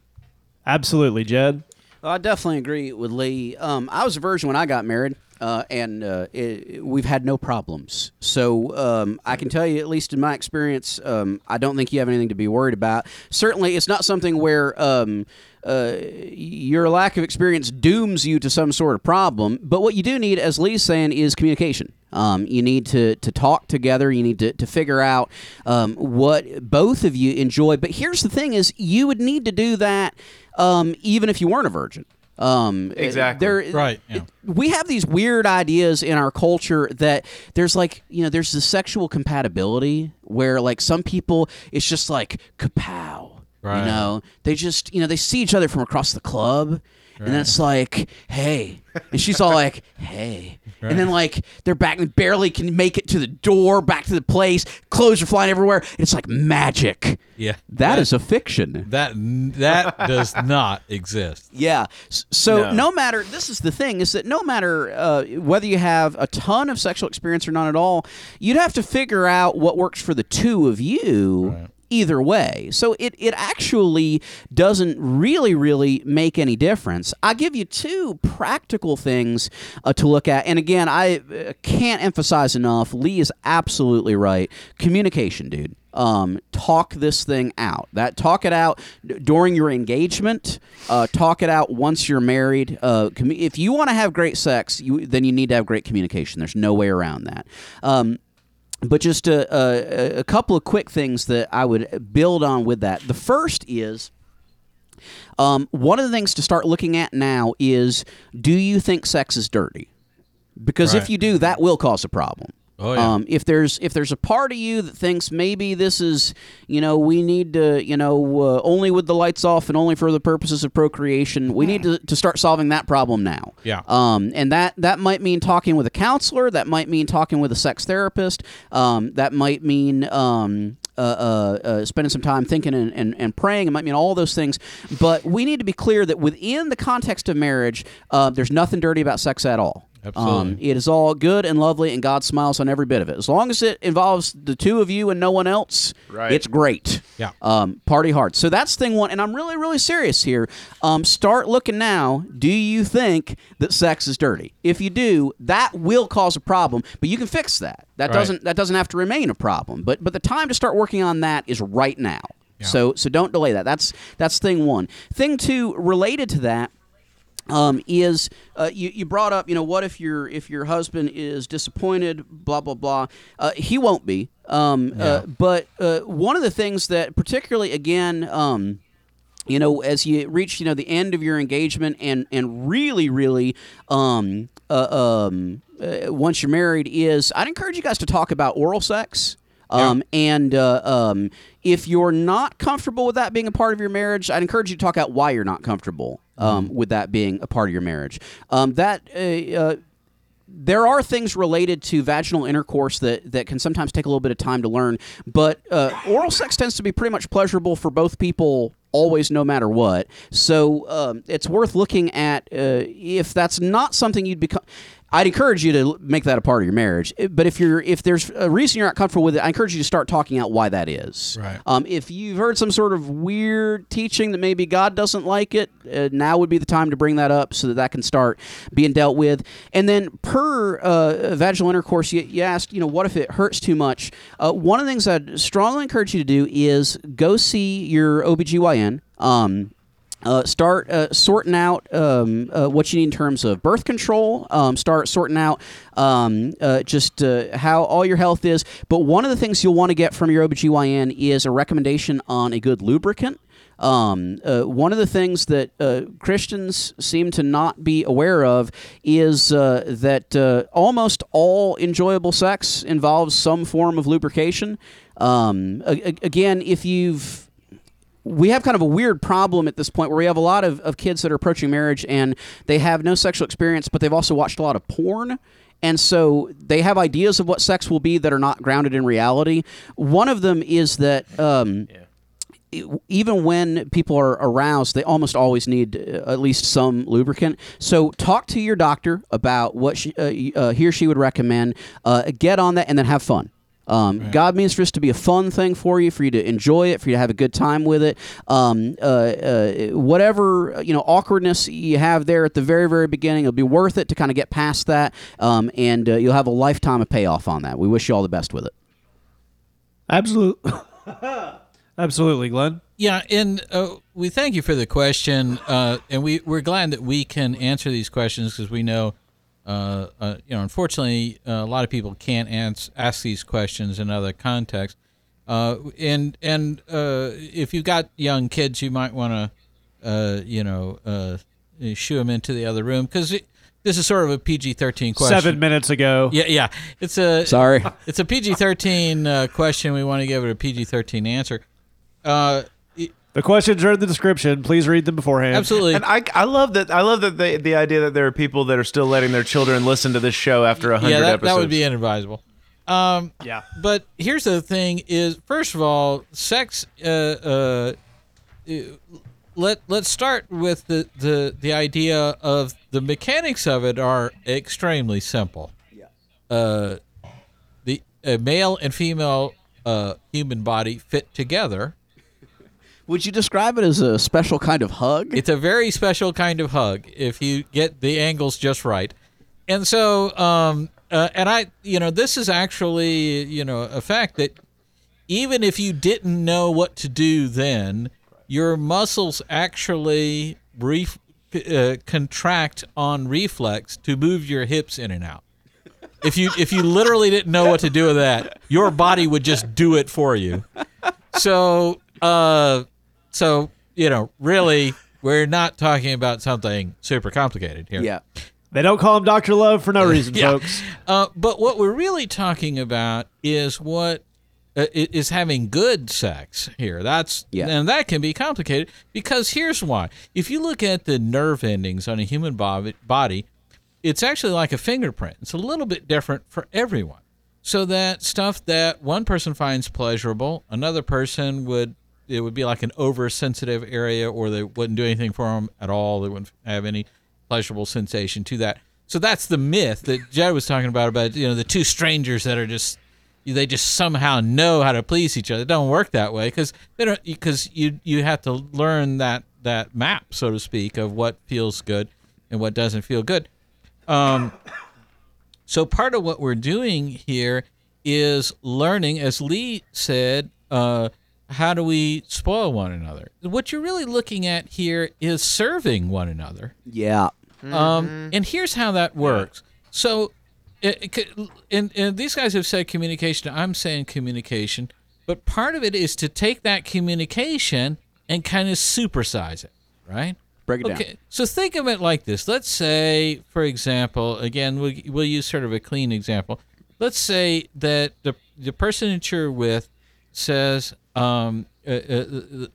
Absolutely, Jed. I definitely agree with Lee. Um, I was a virgin when I got married, uh, and uh, it, we've had no problems. So um, I can tell you, at least in my experience, um, I don't think you have anything to be worried about. Certainly, it's not something where um, uh, your lack of experience dooms you to some sort of problem. But what you do need, as Lee's saying, is communication. Um, you need to, to talk together. You need to, to figure out um, what both of you enjoy. But here's the thing: is you would need to do that um, even if you weren't a virgin. Um, Exactly. There, Right, yeah. we have these weird ideas in our culture that there's like you know there's the sexual compatibility where like some people it's just like kapow. Right. You know, they just you know they see each other from across the club, and then it's like, hey, and she's all like, hey, and then like they're back and barely can make it to the door, back to the place, clothes are flying everywhere. It's like magic. yeah, that is a fiction. that that does not exist. Yeah. So No. no. matter this is the thing is that no matter uh, whether you have a ton of sexual experience or none at all, you'd have to figure out what works for the two of you. Either way, so it, it actually doesn't really really make any difference. I give you two practical things uh, to look at, and again, I uh, can't emphasize enough. Lee is absolutely right. Communication, dude um, talk this thing out. That talk it out during your engagement. Uh, talk it out once you're married. Uh, if you want to have great sex, you then you need to have great communication. There's no way around that. Um, but just a, a, a couple of quick things that I would build on with that. The first is. Um, one of the things to start looking at now is do you think sex is dirty? Because if you do, that will cause a problem. Oh, yeah. Um, if there's if there's a part of you that thinks maybe this is you know we need to you know uh, only with the lights off and only for the purposes of procreation, we need to, to start solving that problem now. Yeah. Um, and that that might mean talking with a counselor. That might mean talking with a sex therapist. Um, that might mean um, uh, uh, uh, spending some time thinking and, and, and praying. It might mean all those things. But we need to be clear that within the context of marriage, uh, there's nothing dirty about sex at all. Absolutely. Um, it is all good and lovely, and God smiles on every bit of it. As long as it involves the two of you and no one else, Right. it's great. Yeah. Um, party hard. So that's thing one, and I'm really, really serious here. Um, start looking now. Do you think that sex is dirty? If you do, that will cause a problem, but you can fix that. That Right. doesn't that doesn't have to remain a problem. But but the time to start working on that is right now. So so don't delay that. That's that's thing one. Thing two, related to that um, is uh, you, you brought up you know what if your if your husband is disappointed blah blah blah. Uh, he won't be. Um, uh, but uh, one of the things that particularly again um, you know, as you reach, you know, the end of your engagement and and really, really, um, uh, um, uh, once you're married, is I'd encourage you guys to talk about oral sex. Um, And uh, um, if you're not comfortable with that being a part of your marriage, I'd encourage you to talk out why you're not comfortable um, with that being a part of your marriage. Um, that uh, uh, there are things related to vaginal intercourse that, that can sometimes take a little bit of time to learn, but uh, oral sex tends to be pretty much pleasurable for both people always, no matter what. So um, it's worth looking at uh, if that's not something you'd become. I'd encourage you to make that a part of your marriage. But if you're if there's a reason you're not comfortable with it, I encourage you to start talking out why that is. Right. Um, if you've heard some sort of weird teaching that maybe God doesn't like it, uh, now would be the time to bring that up so that that can start being dealt with. And then per uh, vaginal intercourse, you, you asked, you know, what if it hurts too much? Uh, one of the things I'd strongly encourage you to do is go see your OBGYN. Um, uh, start uh, sorting out um, uh, what you need in terms of birth control. Um, start sorting out um, uh, just uh, how all your health is. But one of the things you'll want to get from your OBGYN is a recommendation on a good lubricant. Um, uh, one of the things that uh, Christians seem to not be aware of is uh, that uh, almost all enjoyable sex involves some form of lubrication. Um, a- again, if you've we have kind of a weird problem at this point where we have a lot of, of kids that are approaching marriage and they have no sexual experience, but they've also watched a lot of porn. And so they have ideas of what sex will be that are not grounded in reality. One of them is that um, e- even when people are aroused, they almost always need uh, at least some lubricant. So talk to your doctor about what she, uh, uh, he or she would recommend. Uh, get on that and then have fun. Um, God means for this to be a fun thing for you, for you to enjoy it, for you to have a good time with it. Um, uh, uh, whatever you know awkwardness you have there at the very, very beginning, it'll be worth it to kind of get past that, um, and uh, you'll have a lifetime of payoff on that. We wish you all the best with it. Absolutely. Absolutely, Glenn. Yeah, and uh, we thank you for the question, uh, and we we're glad that we can answer these questions because we know, uh, uh, you know, unfortunately, uh, a lot of people can't ans- ask these questions in other contexts. Uh, and and uh, if you've got young kids, you might want to, uh, you know, uh, shoo them into the other room because this is sort of a PG thirteen question. Seven minutes ago. Yeah, yeah. It's a Sorry. it's a PG thirteen uh, question. We want to give it a PG thirteen answer. Uh, The questions are in the description. Please read them beforehand. absolutely. And I, I love that. I love that the the idea that there are people that are still letting their children listen to this show after a hundred yeah, that, episodes. that would be inadvisable. Um, Yeah. but here's the thing: is first of all, sex. Uh, uh, uh, let Let's start with the, the the idea of the mechanics of it are extremely simple. Yeah. Uh, the a male and female uh, human body fit together. Would you describe it as a special kind of hug? It's a very special kind of hug if you get the angles just right. And so, um, uh, and I, you know, this is actually, you know, a fact that even if you didn't know what to do then, your muscles actually ref- uh, contract on reflex to move your hips in and out. If you if you literally didn't know what to do with that, your body would just do it for you. So, uh, so you know, really, we're not talking about something super complicated here. yeah. They don't call him Dr. Love for no reason, Yeah. folks. Uh, but what we're really talking about is what uh, is having good sex here. That's Yeah. and that can be complicated because here's why. If you look at the nerve endings on a human body, it's actually like a fingerprint. It's a little bit different for everyone. So that stuff that one person finds pleasurable, another person would it would be like an oversensitive area, or they wouldn't do anything for them at all. They wouldn't have any pleasurable sensation to that. So that's the myth that Jed was talking about about you know the two strangers that are just they just somehow know how to please each other. It don't work that way because they don't because you you have to learn that that map so to speak of what feels good and what doesn't feel good. Um, so part of what we're doing here is learning, as Lee said, uh, how do we spoil one another? What you're really looking at here is serving one another. Yeah. Um, and here's how that works. So, it, it and, and these guys have said communication. I'm saying communication, but part of it is to take that communication and kind of supersize it, right? Break it down. Okay, so think of it like this. Let's say, for example, again, we'll, we'll use sort of a clean example. Let's say that the the person that you're with says, um, uh, uh,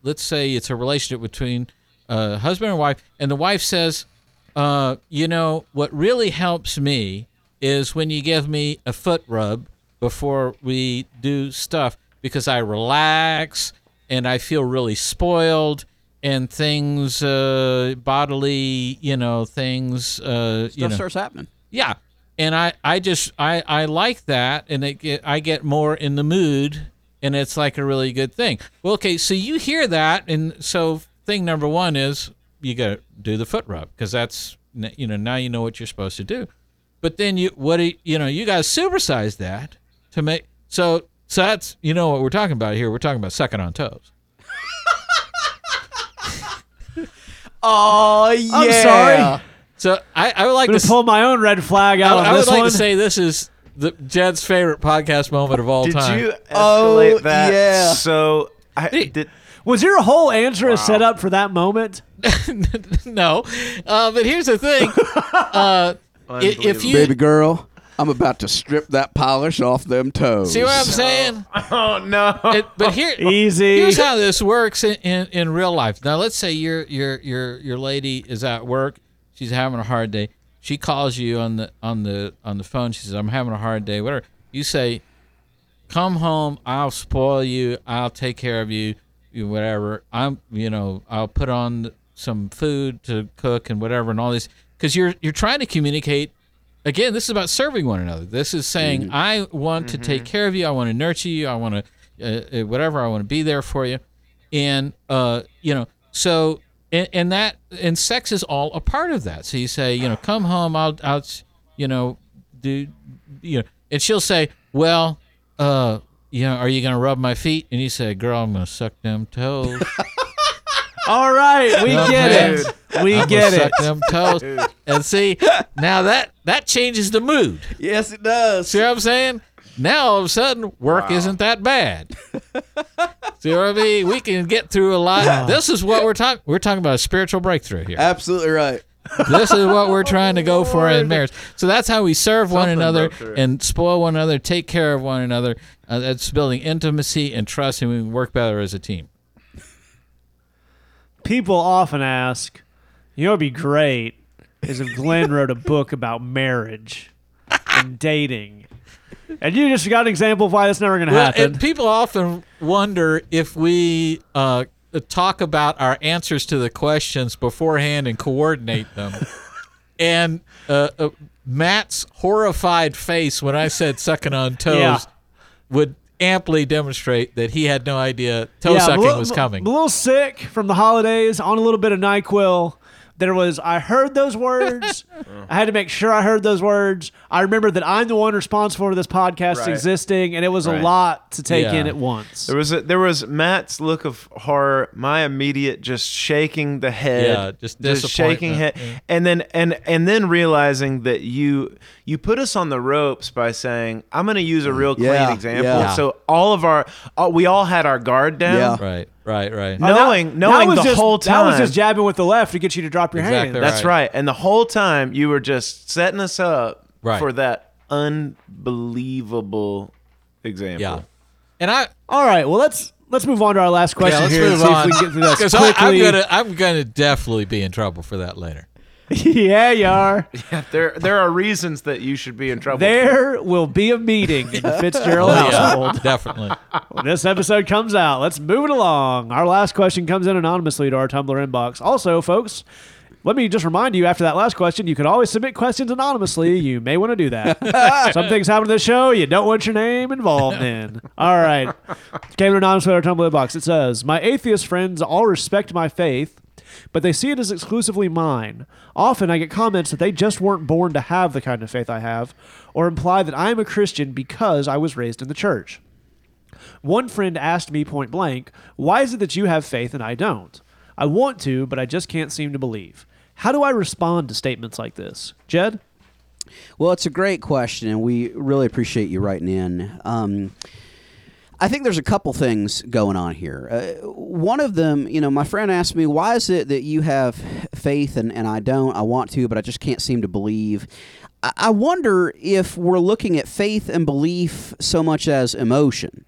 let's say it's a relationship between uh, husband and wife, and the wife says, uh, you know, what really helps me is when you give me a foot rub before we do stuff because I relax and I feel really spoiled and things uh, bodily, you know, things, uh, you Stuff know, starts happening. yeah. And I, I just I, I like that and it get, I get more in the mood and it's like a really good thing. Well, okay, so you hear that and so thing number 1 is you got to do the foot rub because that's you know now you know what you're supposed to do. But then you what do you, you know, you got to supersize that to make so so that's you know what we're talking about here. We're talking about sucking on toes. Oh yeah. I'm sorry. So I, I would like to pull my own red flag out I, on I would this like one. to say this is the Jed's favorite podcast moment of all time. Did time. you escalate Oh, that? yeah. So I Hey. did. was your whole answer a set up for that moment? no, uh, but here's the thing: uh, i- if you Baby girl, I'm about to strip that polish off them toes. see what I'm saying, Oh no! it, but here, Easy. here's how this works in, in, in real life. Now, let's say your your your your lady is at work. She's having a hard day. She calls you on the on the on the phone. She says, "I'm having a hard day." Whatever. You say, "Come home. I'll spoil you. I'll take care of you. you whatever. I'm you know I'll put on some food to cook and whatever and all this because you're you're trying to communicate." Again, this is about serving one another. This is saying, I want to take care of you. I want to nurture you. I want to, uh, uh, whatever. I want to be there for you and uh, you know, so and, and that and sex is all a part of that. So you say, you know, come home, I'll, I'll, you know, do, you know, and she'll say, well, uh, you know, are you gonna rub my feet? And you say, girl, I'm gonna suck them toes. All right, we No, get it. We I'm get it. suck them toes. And see, now that that changes the mood. yes, it does. See what I'm saying? Now all of a sudden, work isn't that bad. See what I mean? We can get through a lot. This is what we're talking. We're talking about a spiritual breakthrough here. Absolutely right. this is what we're trying to go for in marriage. So that's how we serve one another and spoil one another, take care of one another. Uh, that's building intimacy and trust, and we work better as a team. People often ask, you know, it'd be great is if Glenn wrote a book about marriage and dating. And you just got an example of why that's never going to Well, happen. and people often wonder if we uh, talk about our answers to the questions beforehand and coordinate them. and uh, uh, Matt's horrified face when I said sucking on toes Yeah. would amply demonstrate that he had no idea toe Yeah, sucking was coming. I'm a little sick from the holidays, on a little bit of NyQuil. There was, I heard those words. I had to make sure I heard those words. I remember that I'm the one responsible for this podcast Right. existing, and it was a Right. lot to take Yeah. in at once. There was a, there was Matt's look of horror, my immediate just shaking the head, Yeah, just shaking head, disappointment, and then and and then realizing that you you put us on the ropes by saying I'm going to use a real clean Yeah, example. yeah. So all of our uh, we all had our guard down. Yeah. Right, right, right. Oh, no. knowing- that knowing was the just- whole time. That was just jabbing with the left to get you to drop your Exactly hands. right. That's right. And the whole time you were just setting us up Right. for that unbelievable example. Yeah. And I All right, well let's let's move on to our last question yeah, let's here and move see on if we can get through this because I, I'm quickly. gonna I'm gonna definitely be in trouble for that later. yeah, you are. There there are reasons that you should be in trouble. There will be a meeting in the Fitzgerald Oh, yeah, household definitely. when this episode comes out. Let's move it along. Our last question comes in anonymously to our Tumblr inbox. Also, folks, let me just remind you after that last question, you can always submit questions anonymously. You may want to do that. Some things happen to the show you don't want your name involved in. All right. Came in anonymously to our Tumblr inbox. It says, My atheist friends all respect my faith, but they see it as exclusively mine. Often I get comments that they just weren't born to have the kind of faith I have, or imply that I am a Christian because I was raised in the church. One friend asked me point blank, Why is it that you have faith and I don't? I want to, but I just can't seem to believe. How do I respond to statements like this? Jed? Well, it's a great question, and we really appreciate you writing in. Um, I think there's a couple things going on here. Uh, one of them, you know, my friend asked me, why is it that you have faith and, and I don't? I want to, but I just can't seem to believe. I, I wonder if we're looking at faith and belief so much as emotion.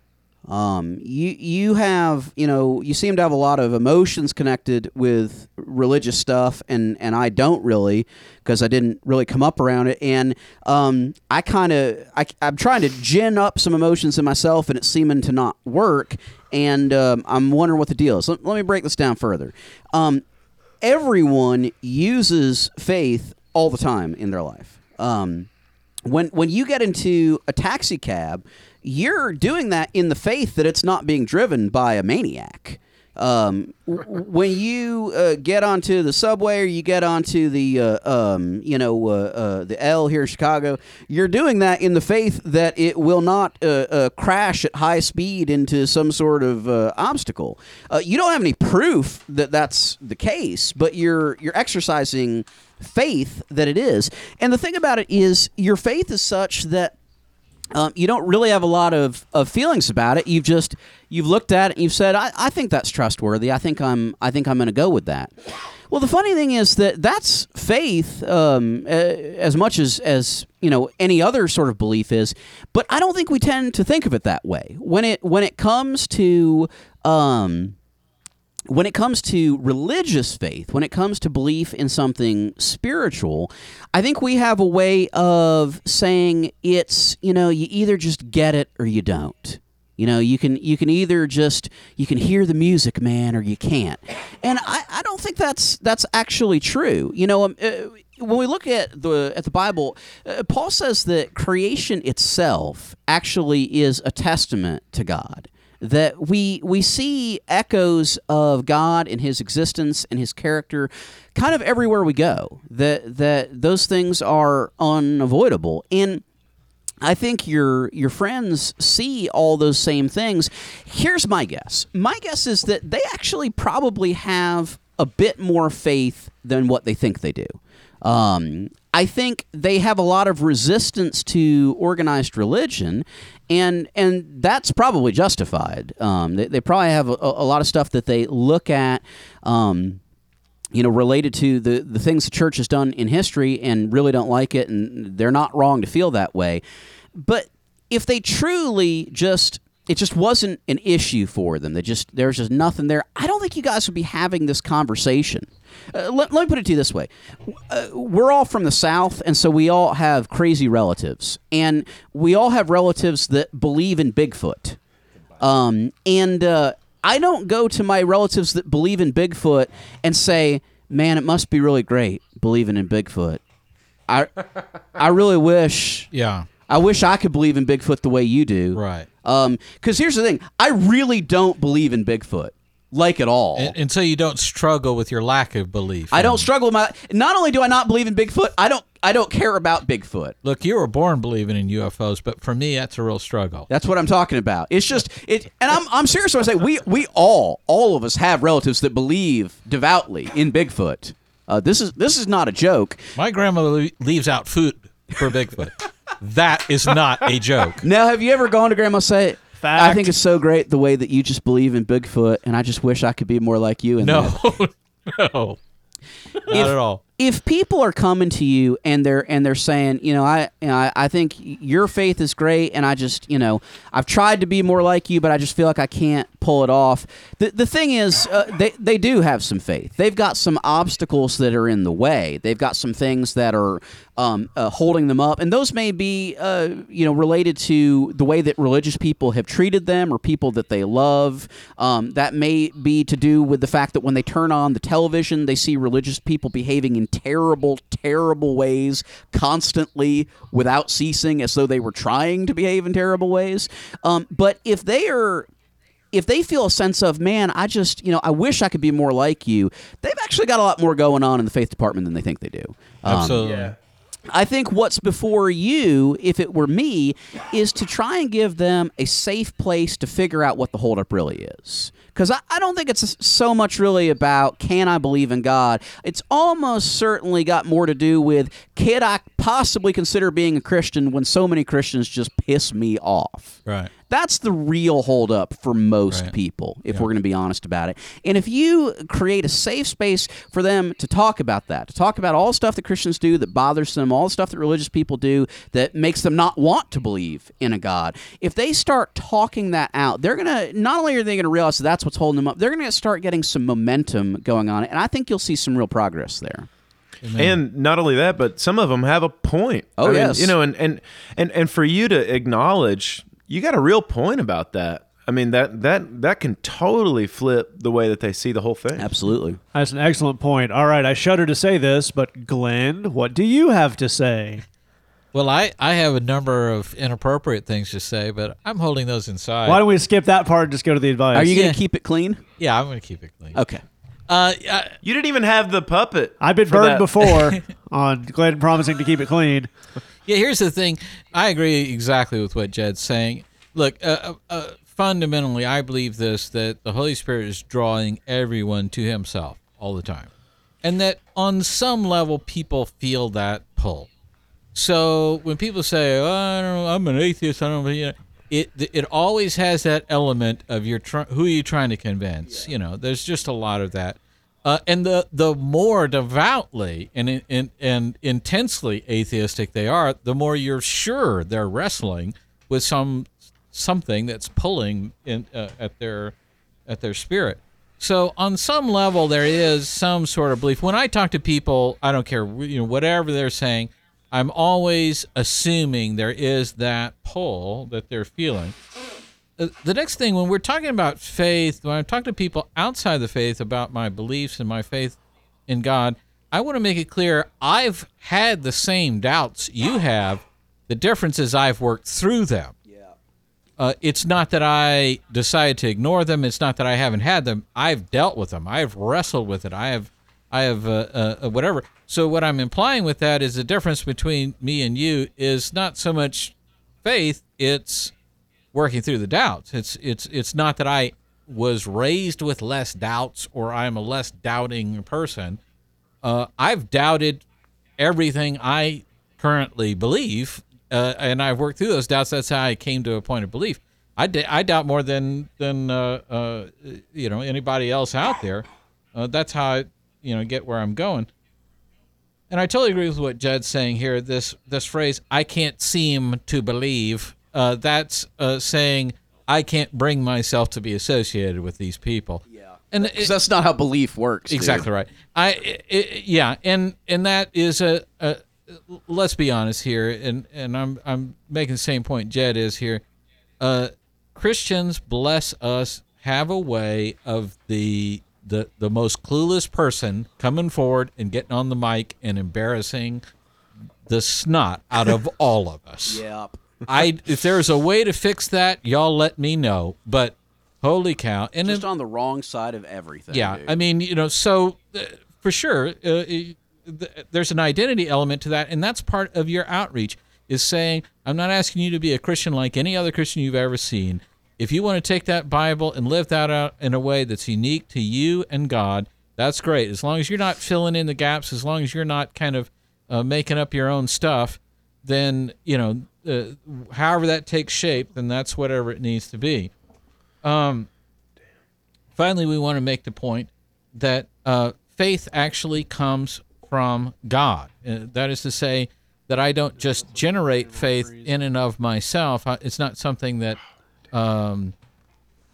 Um, you you have you know you seem to have a lot of emotions connected with religious stuff, and and I don't really because I didn't really come up around it, and um, I kind of I'm trying to gin up some emotions in myself, and it's seeming to not work, and um, I'm wondering what the deal is. Let, let me break this down further. Um, everyone uses faith all the time in their life. Um, when when you get into a taxi cab, you're doing that in the faith that it's not being driven by a maniac. Um, when you uh, get onto the subway or you get onto the uh, um, you know uh, uh, the L here in Chicago, you're doing that in the faith that it will not uh, uh, crash at high speed into some sort of obstacle. You don't have any proof that that's the case, but you're you're exercising faith that it is. And the thing about it is, your faith is such that um, you don't really have a lot of, of feelings about it. You've just you've looked at it and you've said, I, I think that's trustworthy. I think I'm I think I'm going to go with that. Well, the funny thing is that that's faith um, as much as as you know any other sort of belief is, but I don't think we tend to think of it that way when it when it comes to. Um, when it comes to religious faith, when it comes to belief in something spiritual, I think we have a way of saying it's, you know, you either just get it or you don't. You know, you can you can either just you can hear the music, man, or you can't. And I, I don't think that's that's actually true. You know, um, uh, when we look at the at the Bible, uh, Paul says that creation itself actually is a testament to God that we we see echoes of God in His existence and His character, kind of everywhere we go. That that those things are unavoidable. And I think your your friends see all those same things. Here's my guess. My guess is that they actually probably have a bit more faith than what they think they do. Um, I think they have a lot of resistance to organized religion, and and that's probably justified. Um, they, they probably have a, a lot of stuff that they look at. Um, you know, related to the, the things the church has done in history and really don't like it, and they're not wrong to feel that way. But if they truly just it just wasn't an issue for them. They just there's just nothing there. I don't think you guys would be having this conversation. Uh, let, let me put it to you this way: uh, we're all from the South, and so we all have crazy relatives, and we all have relatives that believe in Bigfoot. Um, and uh, I don't go to my relatives that believe in Bigfoot and say, "Man, it must be really great believing in Bigfoot." I I really wish Yeah. I wish I could believe in Bigfoot the way you do. Right. Um, because here's the thing: I really don't believe in Bigfoot, like at all. And, so you don't struggle with your lack of belief. I don't struggle with my. Not only do I not believe in Bigfoot, I don't. I don't care about Bigfoot. Look, you were born believing in UFOs, but for me, that's a real struggle. That's what I'm talking about. It's just it, and I'm I'm serious when I say we we all all of us have relatives that believe devoutly in Bigfoot. Uh, this is this is not a joke. My grandmother leaves out food for Bigfoot. that is not a joke. Now, have you ever gone to grandma and say? I think it's so great the way that you just believe in Bigfoot, and I just wish I could be more like you. In that. No, no, not If- at all. if people are coming to you and they're and they're saying, you know, I you know, I, I think your faith is great, and I just you know I've tried to be more like you, but I just feel like I can't pull it off. The the thing is, uh, they they do have some faith. They've got some obstacles that are in the way. They've got some things that are um, uh, holding them up, and those may be uh, you know related to the way that religious people have treated them or people that they love. Um, that may be to do with the fact that when they turn on the television, they see religious people behaving in terrible, terrible ways constantly without ceasing, as though they were trying to behave in terrible ways. Um, but if they are if they feel a sense of man i just you know i wish i could be more like you they've actually got a lot more going on in the faith department than they think they do Um, Absolutely. I think what's before you, if it were me, is to try and give them a safe place to figure out what the holdup really is. Because I, I don't think it's so much really about can I believe in God. It's almost certainly got more to do with can I possibly consider being a Christian when so many Christians just piss me off. Right. That's the real holdup for most Right. people, if we're going to be honest about it. And if you create a safe space for them to talk about that, to talk about all the stuff that Christians do that bothers them, all the stuff that religious people do that makes them not want to believe in a God, if they start talking that out, they're going to, not only are they going to realize that that's what's holding them up, they're going to start getting some momentum going on. And I think you'll see some real progress there. And not only that, but some of them have a point. Oh, I mean, yes. you know, and and and and for you to acknowledge, you got a real point about that. I mean that that that can totally flip the way that they see the whole thing. Absolutely. That's an excellent point. All right, I shudder to say this, but Glenn, what do you have to say? Well, I, I have a number of inappropriate things to say, but I'm holding those inside. Why don't we skip that part and just go to the advice? Are you going Yeah. to keep it clean? yeah, I'm going to keep it clean. Okay. Uh, yeah, You didn't even have the puppet. I've been burned that. before on Glenn promising to keep it clean. Yeah, here's the thing. I agree exactly with what Jed's saying. Look, uh, uh, uh, fundamentally, I believe this that the Holy Spirit is drawing everyone to Himself all the time. And that on some level, people feel that pull. So when people say, oh, I don't know, I'm an atheist, I don't you know, it, it always has that element of you're try- who are you trying to convince? You know, there's just a lot of that. Uh, and the the more devoutly and, and and intensely atheistic they are, the more you're sure they're wrestling with some something that's pulling in uh, at their at their spirit. So on some level, there is some sort of belief. When I talk to people, I don't care you know whatever they're saying. I'm always assuming there is that pull that they're feeling. Uh, the next thing when we're talking about faith when I'm talking to people outside the faith about my beliefs and my faith in god i want to make it clear i've had the same doubts you have the difference is i've worked through them. Uh, it's not that i decided to ignore them. It's not that i haven't had them. I've dealt with them. I've wrestled with it. I have i have uh, uh, uh, whatever so what i'm implying with that is the difference between me and you is not so much faith it's working through the doubts. It's it's it's not that I was raised with less doubts or I'm a less doubting person. Uh, I've doubted everything I currently believe, uh, and I've worked through those doubts. That's how I came to a point of belief. I, d- I doubt more than than uh, uh, you know anybody else out there. Uh, that's how I you know get where I'm going. And I totally agree with what Jed's saying here. This this phrase, "I can't seem to believe," uh, that's uh, saying I can't bring myself to be associated with these people. Yeah, and it- that's not how belief works. dude. exactly right. I i i yeah, and and that is a, a let's be honest here, and and I'm I'm making the same point Jed is here. Uh, Christians, bless us, have a way of the the the most clueless person coming forward and getting on the mic and embarrassing the snot out of all of us. Yep. I if there's a way to fix that, y'all let me know. But holy cow! And Just then, on the wrong side of everything. yeah, dude. I mean, you know, so uh, for sure, uh, uh, th- there's an identity element to that, and that's part of your outreach. Is saying, I'm not asking you to be a Christian like any other Christian you've ever seen. If you want to take that Bible and live that out in a way that's unique to you and God, that's great. As long as you're not filling in the gaps, as long as you're not kind of uh, making up your own stuff, then you know, uh, however that takes shape, then that's whatever it needs to be. Um, finally, we want to make the point that uh, faith actually comes from God. Uh, that is to say, that I don't just generate faith in and of myself. It's not something that, um,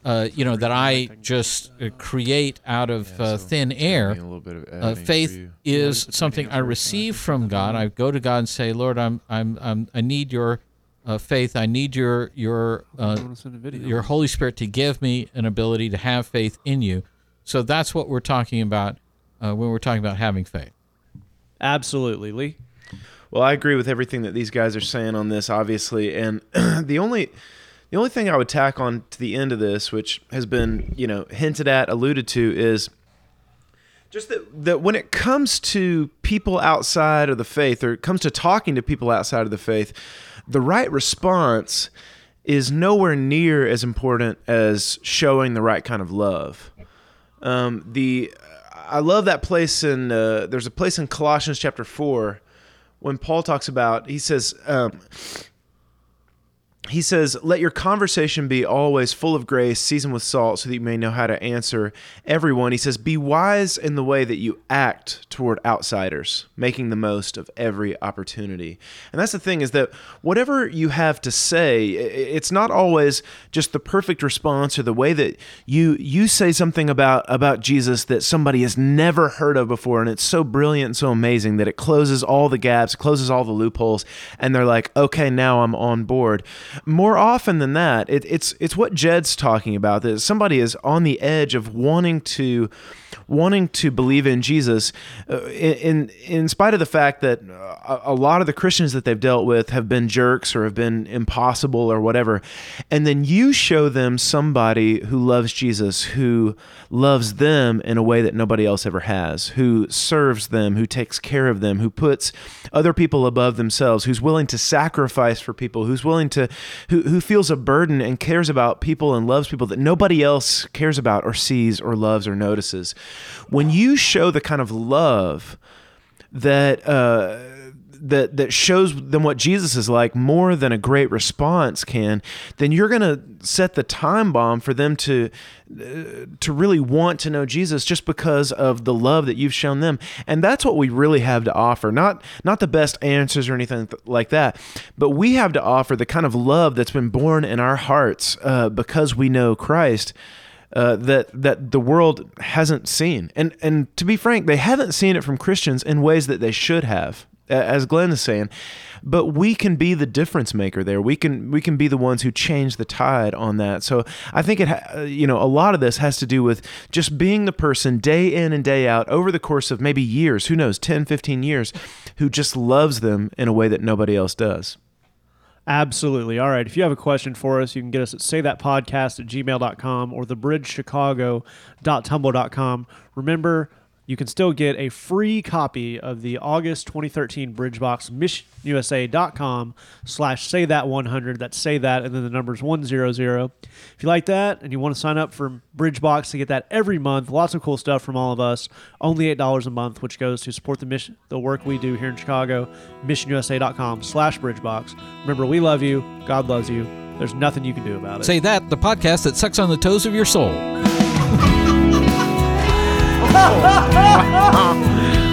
uh, you know, that I just uh, create out of uh, thin air. A little bit of Uh, faith is something I receive from God. I go to God and say, Lord, I'm, I'm, I'm I need your uh, faith. I need your, your, uh, your Holy Spirit to give me an ability to have faith in you. So that's what we're talking about uh, when we're talking about having faith. Absolutely, Lee. Well, I agree with everything that these guys are saying on this, obviously, and the only the only thing I would tack on to the end of this, which has been you know hinted at, alluded to, is just that, that when it comes to people outside of the faith, or it comes to talking to people outside of the faith, the right response is nowhere near as important as showing the right kind of love. Um, the I love that place in uh, there's a place in Colossians chapter four when Paul talks about he says um, he says, Let your conversation be always full of grace, seasoned with salt, so that you may know how to answer everyone. He says, Be wise in the way that you act toward outsiders, making the most of every opportunity. And that's the thing is that whatever you have to say, it's not always just the perfect response or the way that you you say something about about Jesus that somebody has never heard of before, and it's so brilliant and so amazing that it closes all the gaps, closes all the loopholes, and they're like, okay, now I'm on board. More often than that, it, it's it's what Jed's talking about that somebody is on the edge of wanting to wanting to believe in Jesus, uh, in in spite of the fact that a, a lot of the Christians that they've dealt with have been jerks or have been impossible or whatever, and then you show them somebody who loves Jesus, who loves them in a way that nobody else ever has, who serves them, who takes care of them, who puts other people above themselves, who's willing to sacrifice for people, who's willing to, who, who feels a burden and cares about people and loves people that nobody else cares about or sees or loves or notices. When you show the kind of love that uh, that that shows them what Jesus is like more than a great response can, then you're going to set the time bomb for them to uh, to really want to know Jesus just because of the love that you've shown them. And that's what we really have to offer. Not not the best answers or anything th- like that, but we have to offer the kind of love that's been born in our hearts uh, because we know Christ uh, that that the world hasn't seen. And and to be frank, they haven't seen it from Christians in ways that they should have, as Glenn is saying. But we can be the difference maker there. We can we can be the ones who change the tide on that. So I think it ha- uh, you know a lot of this has to do with just being the person day in and day out over the course of maybe years, who knows, 10, 15 years, who just loves them in a way that nobody else does. Absolutely. All right. If you have a question for us, you can get us at saythatpodcast at gmail.com or thebridgechicago.tumblr.com. Remember, you can still get a free copy of the August 2013 Bridgebox, missionusa.com slash say that 100. That's say that, and then the number's 100. If you like that and you want to sign up for Bridgebox to get that every month, lots of cool stuff from all of us, only $8 a month, which goes to support the mission, the work we do here in Chicago, missionusa.com slash Bridgebox. Remember, we love you. God loves you. There's nothing you can do about it. Say that, the podcast that sucks on the toes of your soul. 哈哈哈哈哈。